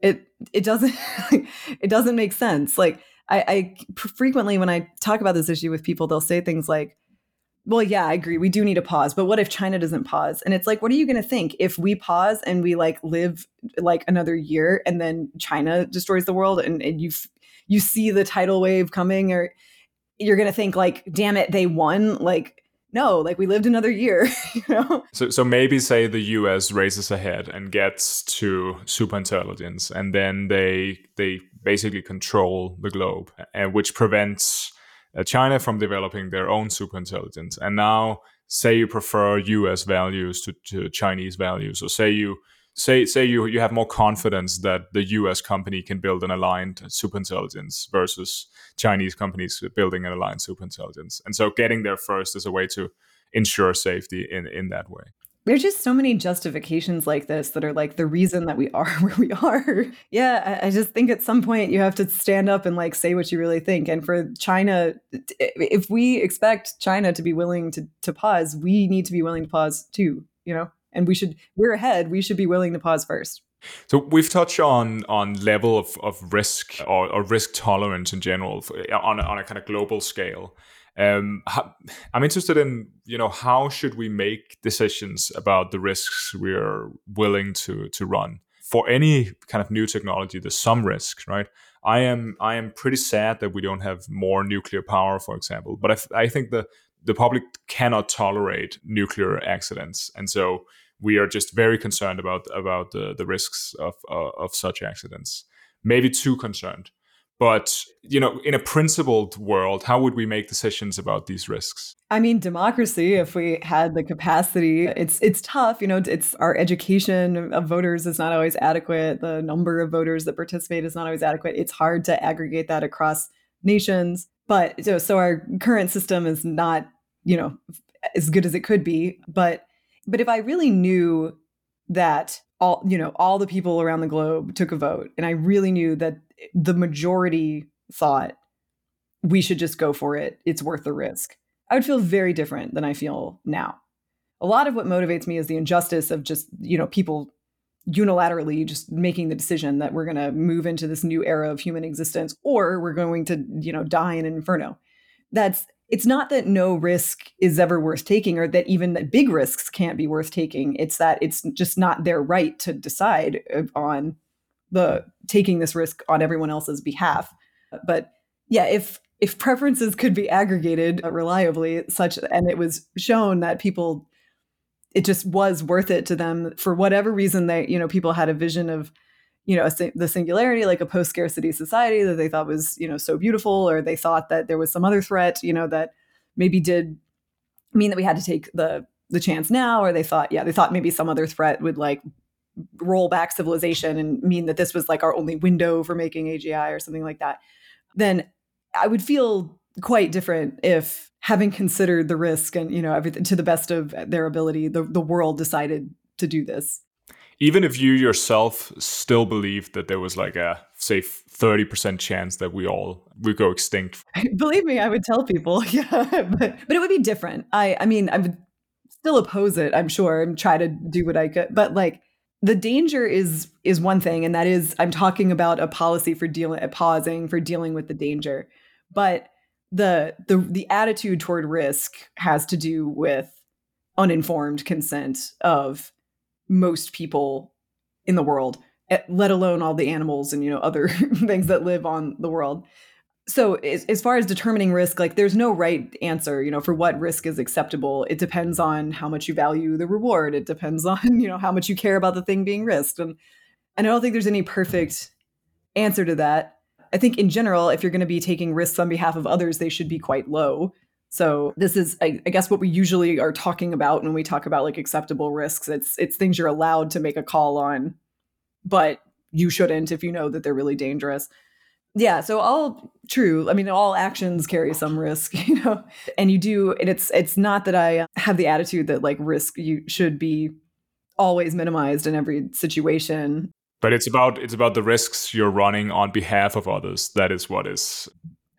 it it doesn't <laughs> it doesn't make sense. Like I, I frequently, when I talk about this issue with people, they'll say things like, well, yeah, I agree. We do need a pause. But what if China doesn't pause? And it's like, what are you going to think if we pause and we like live like another year and then China destroys the world and, and you, you see the tidal wave coming or you're going to think like, damn it, they won. Like, no, like we lived another year, <laughs> you know? So, so maybe say the US races ahead and gets to super intelligence and then they, they basically control the globe, and which prevents uh, China from developing their own superintelligence. And now, say you prefer U.S. values to, to Chinese values, or say you say say you you have more confidence that the U.S. company can build an aligned superintelligence versus Chinese companies building an aligned superintelligence, and so getting there first is a way to ensure safety in in that way there's just so many justifications like this that are like the reason that we are <laughs> where we are. yeah, I, I, just think at some point you have to stand up and like say what you really think. And for China, if we expect China to be willing to to pause, we need to be willing to pause too. You know, and we should we're ahead. We should be willing to pause first. So we've touched on on level of, of risk or, or risk tolerance in general on a, on a kind of global scale. Um, I'm interested in you know how should we make decisions about the risks we are willing to to run for any kind of new technology. There's some risks, right? I am I am pretty sad that we don't have more nuclear power, for example. But I, I think the the public cannot tolerate nuclear accidents, and so we are just very concerned about about the the risks of uh, of such accidents. Maybe too concerned. But, you know, in a principled world, how would we make decisions about these risks? I mean, democracy, if we had the capacity, it's it's tough, you know, it's our education of voters is not always adequate. The number of voters that participate is not always adequate. It's hard to aggregate that across nations. But so, so our current system is not, you know, as good as it could be. But but if I really knew that all you know all the people around the globe took a vote and i really knew that the majority thought we should just go for it it's worth the risk i would feel very different than i feel now. A lot of what motivates me is the injustice of just you know people unilaterally just making the decision that we're going to move into this new era of human existence or we're going to you know die in an inferno. That's it's not that no risk is ever worth taking or that even that big risks can't be worth taking. It's that it's just not their right to decide on the taking this risk on everyone else's behalf. But yeah if if preferences could be aggregated uh, reliably such and it was shown that people it just was worth it to them for whatever reason they you know people had a vision of you know a, the singularity like a post scarcity society that they thought was you know so beautiful or they thought that there was some other threat you know that maybe did mean that we had to take the the chance now or they thought yeah they thought maybe some other threat would like roll back civilization and mean that this was like our only window for making agi or something like that then i would feel quite different if having considered the risk and you know everything to the best of their ability the, the world decided to do this even if you yourself still believe that there was like a say 30% chance that we all would go extinct. <laughs> Believe me i would tell people <laughs> yeah but, but it would be different. I i mean i would still oppose it i'm sure and try to do what i could but like the danger is is one thing and that is i'm talking about a policy for dealing pausing for dealing with the danger. But the the the attitude toward risk has to do with uninformed consent of most people in the world eh, let alone all the animals and you know other <laughs> things that live on the world. So as, as far as determining risk like there's no right answer you know for what risk is acceptable. It depends on how much you value the reward. It depends <laughs> on you know how much you care about the thing being risked. And and i don't think there's any perfect answer to that. I think in general, if you're going to be taking risks on behalf of others, they should be quite low. So this is, I, I, guess, what we usually are talking about when we talk about like acceptable risks. It's it's things you're allowed to make a call on, but you shouldn't if you know that they're really dangerous. Yeah, so all true. I mean, all actions carry some risk, <laughs> you know, and you do. And it's it's not that I have the attitude that like risk you should be always minimized in every situation but it's about it's about the risks you're running on behalf of others that is what is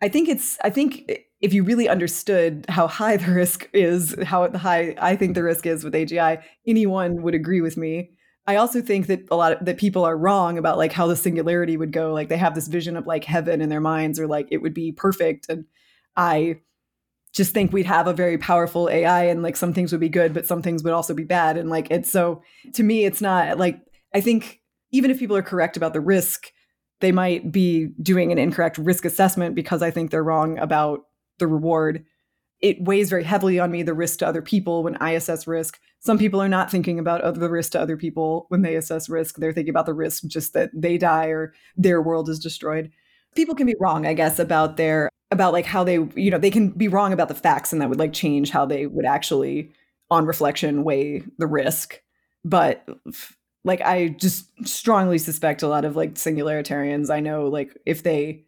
i think it's i think if you really understood how high the risk is how high i think the risk is with agi anyone would agree with me. I also think that a lot of that people are wrong about like how the singularity would go like they have this vision of like heaven in their minds or like it would be perfect and i just think we'd have a very powerful ai and like some things would be good but some things would also be bad and like it's so to me it's not like i think even if people are correct about the risk, they might be doing an incorrect risk assessment because I think they're wrong about the reward. It weighs very heavily on me the risk to other people when I assess risk. Some people are not thinking about the risk to other people when they assess risk. They're thinking about the risk just that they die or their world is destroyed. People can be wrong, I guess, about their about like how they, you know, they can be wrong about the facts and that would like change how they would actually on reflection weigh the risk. But like I just strongly suspect a lot of like singularitarians I know like if they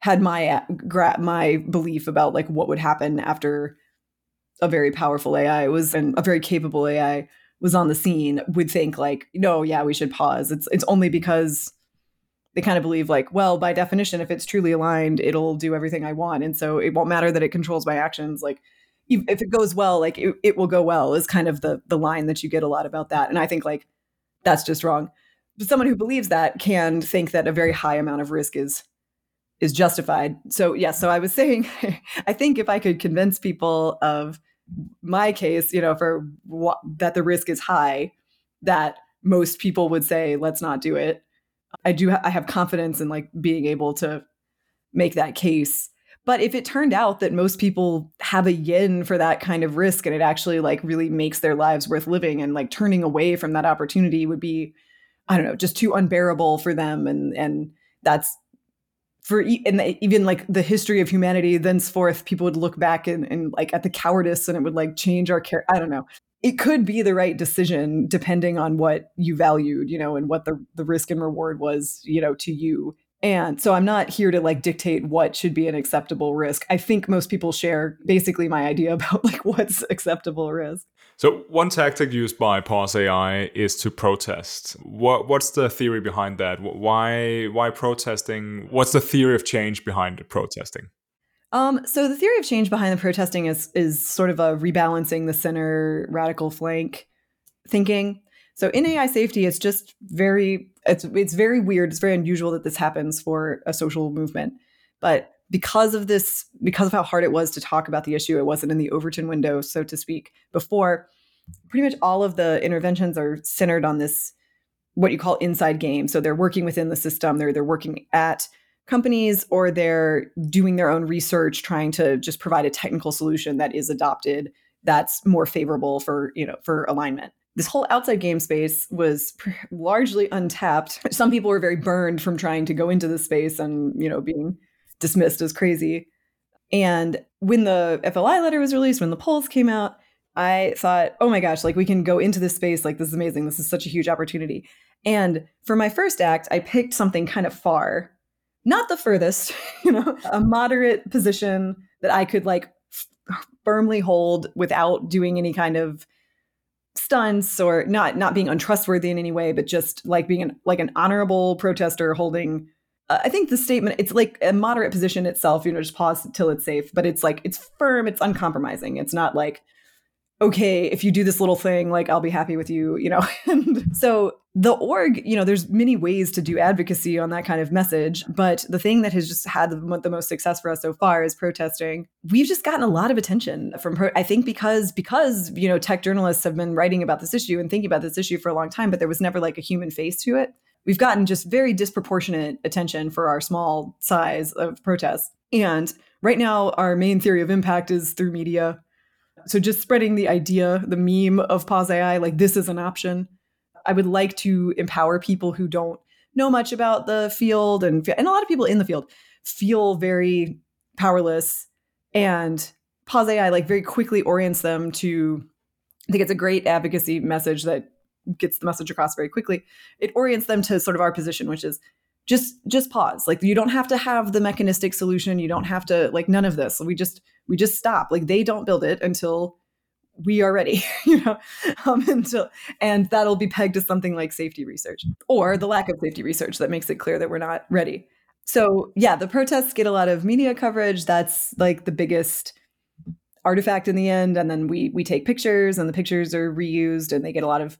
had my uh, my belief about like what would happen after a very powerful AI was and a very capable AI was on the scene would think like no yeah we should pause it's it's only because they kind of believe like well by definition if it's truly aligned it'll do everything I want and so it won't matter that it controls my actions like if it goes well like it, it will go well is kind of the the line that you get a lot about that and I think like that's just wrong. But someone who believes that can think that a very high amount of risk is is justified. So yes, yeah, so I was <laughs> saying, I think if I could convince people of my case, you know, for that the risk is high, that most people would say, let's not do it. I do. Ha- I have confidence in like being able to make that case. But if it turned out that most people have a yin for that kind of risk and it actually like really makes their lives worth living and like turning away from that opportunity would be, I don't know, just too unbearable for them. And, and that's for and even like the history of humanity thenceforth people would look back and, and like at the cowardice and it would like change our care i don't know it could be the right decision depending on what you valued you know and what the, the risk and reward was you know to you and so I'm not here to like dictate what should be an acceptable risk. I think most people share basically my idea <laughs> about like what's acceptable risk. So one tactic used by Pause AI is to protest. What what's the theory behind that? Why why protesting? What's the theory of change behind protesting? Um, so the theory of change behind the protesting is is sort of a rebalancing the center radical flank thinking. So in AI safety, it's just very it's it's very weird. It's very unusual that this happens for a social movement. But because of this, because of how hard it was to talk about the issue, it wasn't in the Overton window, so to speak, before. Pretty much all of the interventions are centered on this what you call inside game. So they're working within the system. They're they're working at companies or they're doing their own research, trying to just provide a technical solution that is adopted that's more favorable for you know for alignment this whole outside game space was largely untapped. <laughs> Some people were very burned from trying to go into the space and, you know, being dismissed as crazy. And when the FLI letter was released, when the polls came out, I thought, oh my gosh, like we can go into this space. Like this is amazing. This is such a huge opportunity. And for my first act, I picked something kind of far, not the furthest, <laughs> you know, a moderate position that I could like firmly hold without doing any kind of stunts or not not being untrustworthy in any way, but just like being an, like an honorable protester holding. I think the statement it's like a moderate position itself. You know, just pause till it's safe, but it's like it's firm, it's uncompromising. It's not like okay, if you do this little thing, like I'll be happy with you, you know. <laughs> and so the org, you know, there's many ways to do advocacy on that kind of message, but the thing that has just had the, the most success for us so far is protesting. We've just gotten a lot of attention from pro- I think because because, you know, tech journalists have been writing about this issue and thinking about this issue for a long time, but there was never like a human face to it. We've gotten just very disproportionate attention for our small size of protests. And right now our main theory of impact is through media so just spreading the idea, the meme of pause AI, like this is an option. I would like to empower people who don't know much about the field and and a lot of people in the field feel very powerless and pause AI like very quickly orients them to I think it's a great advocacy message that gets the message across very quickly. It orients them to sort of our position, which is just just pause. Like you don't have to have the mechanistic solution. You don't have to like none of this. We just we just stop. Like they don't build it until we are ready <laughs> you know? Um, until and that'll be pegged to something like safety research or the lack of safety research that makes it clear that we're not ready. So yeah the protests get a lot of media coverage. That's like the biggest artifact in the end. And then we we take pictures and the pictures are reused and they get a lot of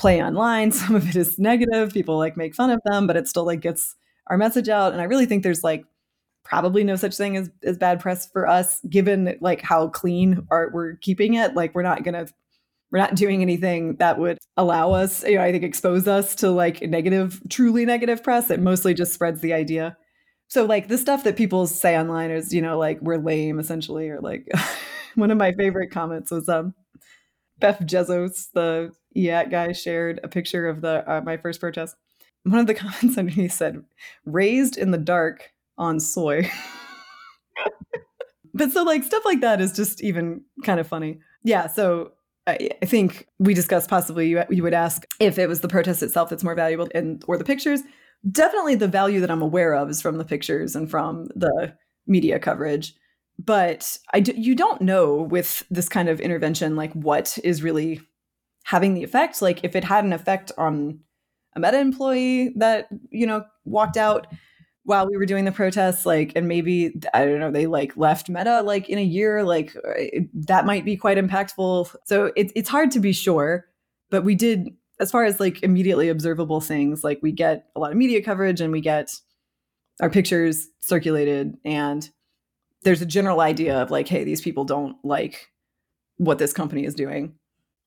play online. <laughs> Some of it is negative. People like make fun of them, but it still like gets our message out. And I really think there's like probably no such thing as, as bad press for us, given like how clean art we're keeping it. Like we're not gonna we're not doing anything that would allow us, you know, I think expose us to like negative, truly negative press. It mostly just spreads the idea. So like the stuff that people say online is, you know, like we're lame essentially, or like <laughs> one of my favorite comments was um Beff Jezos, the EAT guy, shared a picture of the uh, my first protest. One of the <laughs> comments underneath said, "Raised in the dark on soy." <laughs> but so like stuff like that is just even kind of funny. Yeah. So I, think we discussed possibly you, you would ask if it was the protest itself that's more valuable and or the pictures. Definitely the value that I'm aware of is from the pictures and from the media coverage but I d- you don't know with this kind of intervention like what is really having the effect like if it had an effect on a meta employee that you know walked out while we were doing the protests like and maybe i don't know they like left meta like in a year like uh, it, that might be quite impactful so it, it's hard to be sure but we did as far as like immediately observable things like we get a lot of media coverage and we get our pictures circulated and there's a general idea of like, hey, these people don't like what this company is doing.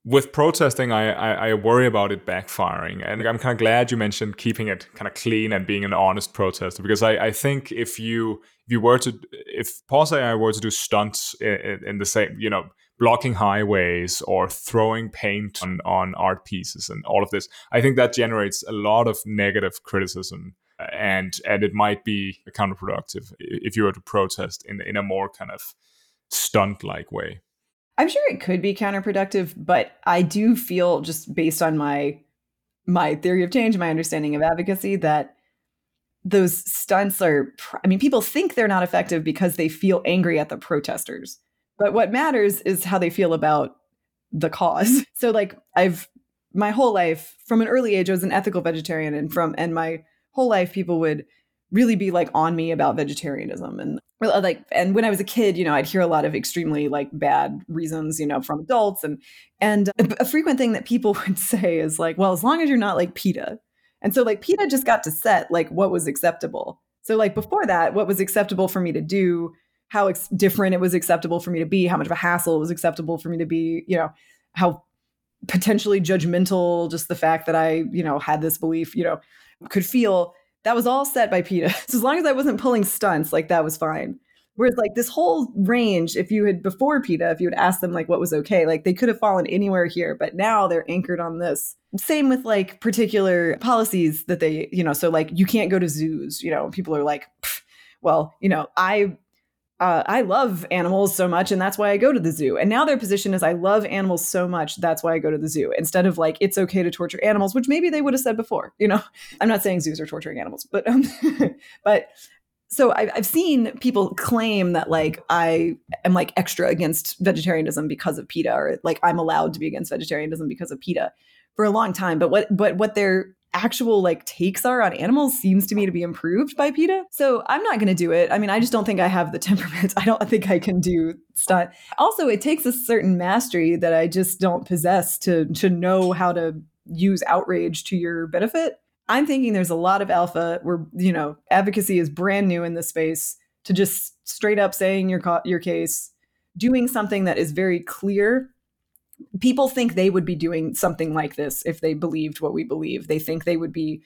With protesting, I, I, I worry about it backfiring. And I'm kind of glad you mentioned keeping it kind of clean and being an honest protester because I, I think if you if you were to if Pause AI were to do stunts in, in the same, you know, blocking highways or throwing paint on, on art pieces and all of this, I think that generates a lot of negative criticism uh, and and it might be counterproductive if you were to protest in in a more kind of stunt like way. I'm sure it could be counterproductive, but I do feel just based on my my theory of change, my understanding of advocacy that those stunts are I mean people think they're not effective because they feel angry at the protesters. But what matters is how they feel about the cause. <laughs> So like I've my whole life from an early age I was an ethical vegetarian and from and my whole life people would really be like on me about vegetarianism and Uh, like and when i was a kid you know i'd hear a lot of extremely like bad reasons you know from adults and and uh, a frequent thing that people <laughs> would say is like well as long as you're not like PETA. And so like PETA just got to set like what was acceptable. So like before that what was acceptable for me to do how ex- different it was acceptable for me to be how much of a hassle it was acceptable for me to be you know how potentially judgmental just the fact that i you know had this belief you know could feel that was all set by PETA. <laughs> So as long as I wasn't pulling stunts, like that was fine. Whereas like this whole range, if you had before PETA, if you had asked them like what was okay, like they could have fallen anywhere here, but now they're anchored on this. Same with like particular policies that they, you know, so like you can't go to zoos, you know, people are like, well, you know, I uh, I love animals so much, and that's why I go to the zoo. And now their position is, I love animals so much, that's why I go to the zoo. Instead of like, it's okay to torture animals, which maybe they would have said before. You know, <laughs> I'm not saying zoos are torturing animals, but um, <laughs> but so I've, I've seen people claim that like I am like extra against vegetarianism because of PETA, or like I'm allowed to be against vegetarianism because of PETA for a long time. But what but what their actual like takes are on animals seems to me to be improved by PETA. So I'm not going to do it. I mean, I just don't think I have the temperament. <laughs> I don't think I can do stunt. Also, it takes a certain mastery that I just don't possess to to know how to use outrage to your benefit. I'm thinking there's a lot of alpha where, you know, advocacy is brand new in this space to just straight up saying your your case, doing something that is very clear. People think they would be doing something like this if they believed what we believe. They think they would be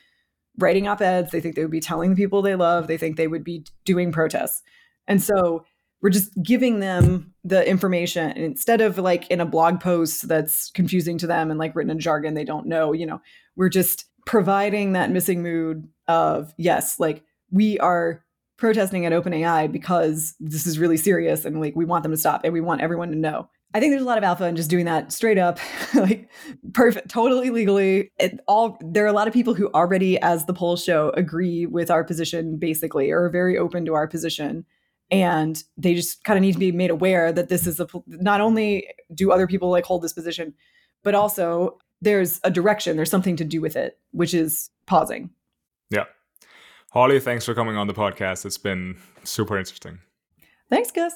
writing op-eds, they think they would be telling the people they love, they think they would be doing protests. And so we're just giving them the information instead of like in a blog post that's confusing to them and like written in jargon they don't know, you know. We're just providing that missing mood of yes, like we are protesting at OpenAI because this is really serious and like we want them to stop and we want everyone to know. I think there's a lot of alpha in just doing that straight up, <laughs> like perfect, totally legally. It all there are a lot of people who already, as the polls show, agree with our position basically, or are very open to our position, and they just kind of need to be made aware that this is a not only do other people like hold this position, but also there's a direction, there's something to do with it, which is pausing. Yeah. Holly, thanks for coming on the podcast. It's been super interesting. Thanks, Gus.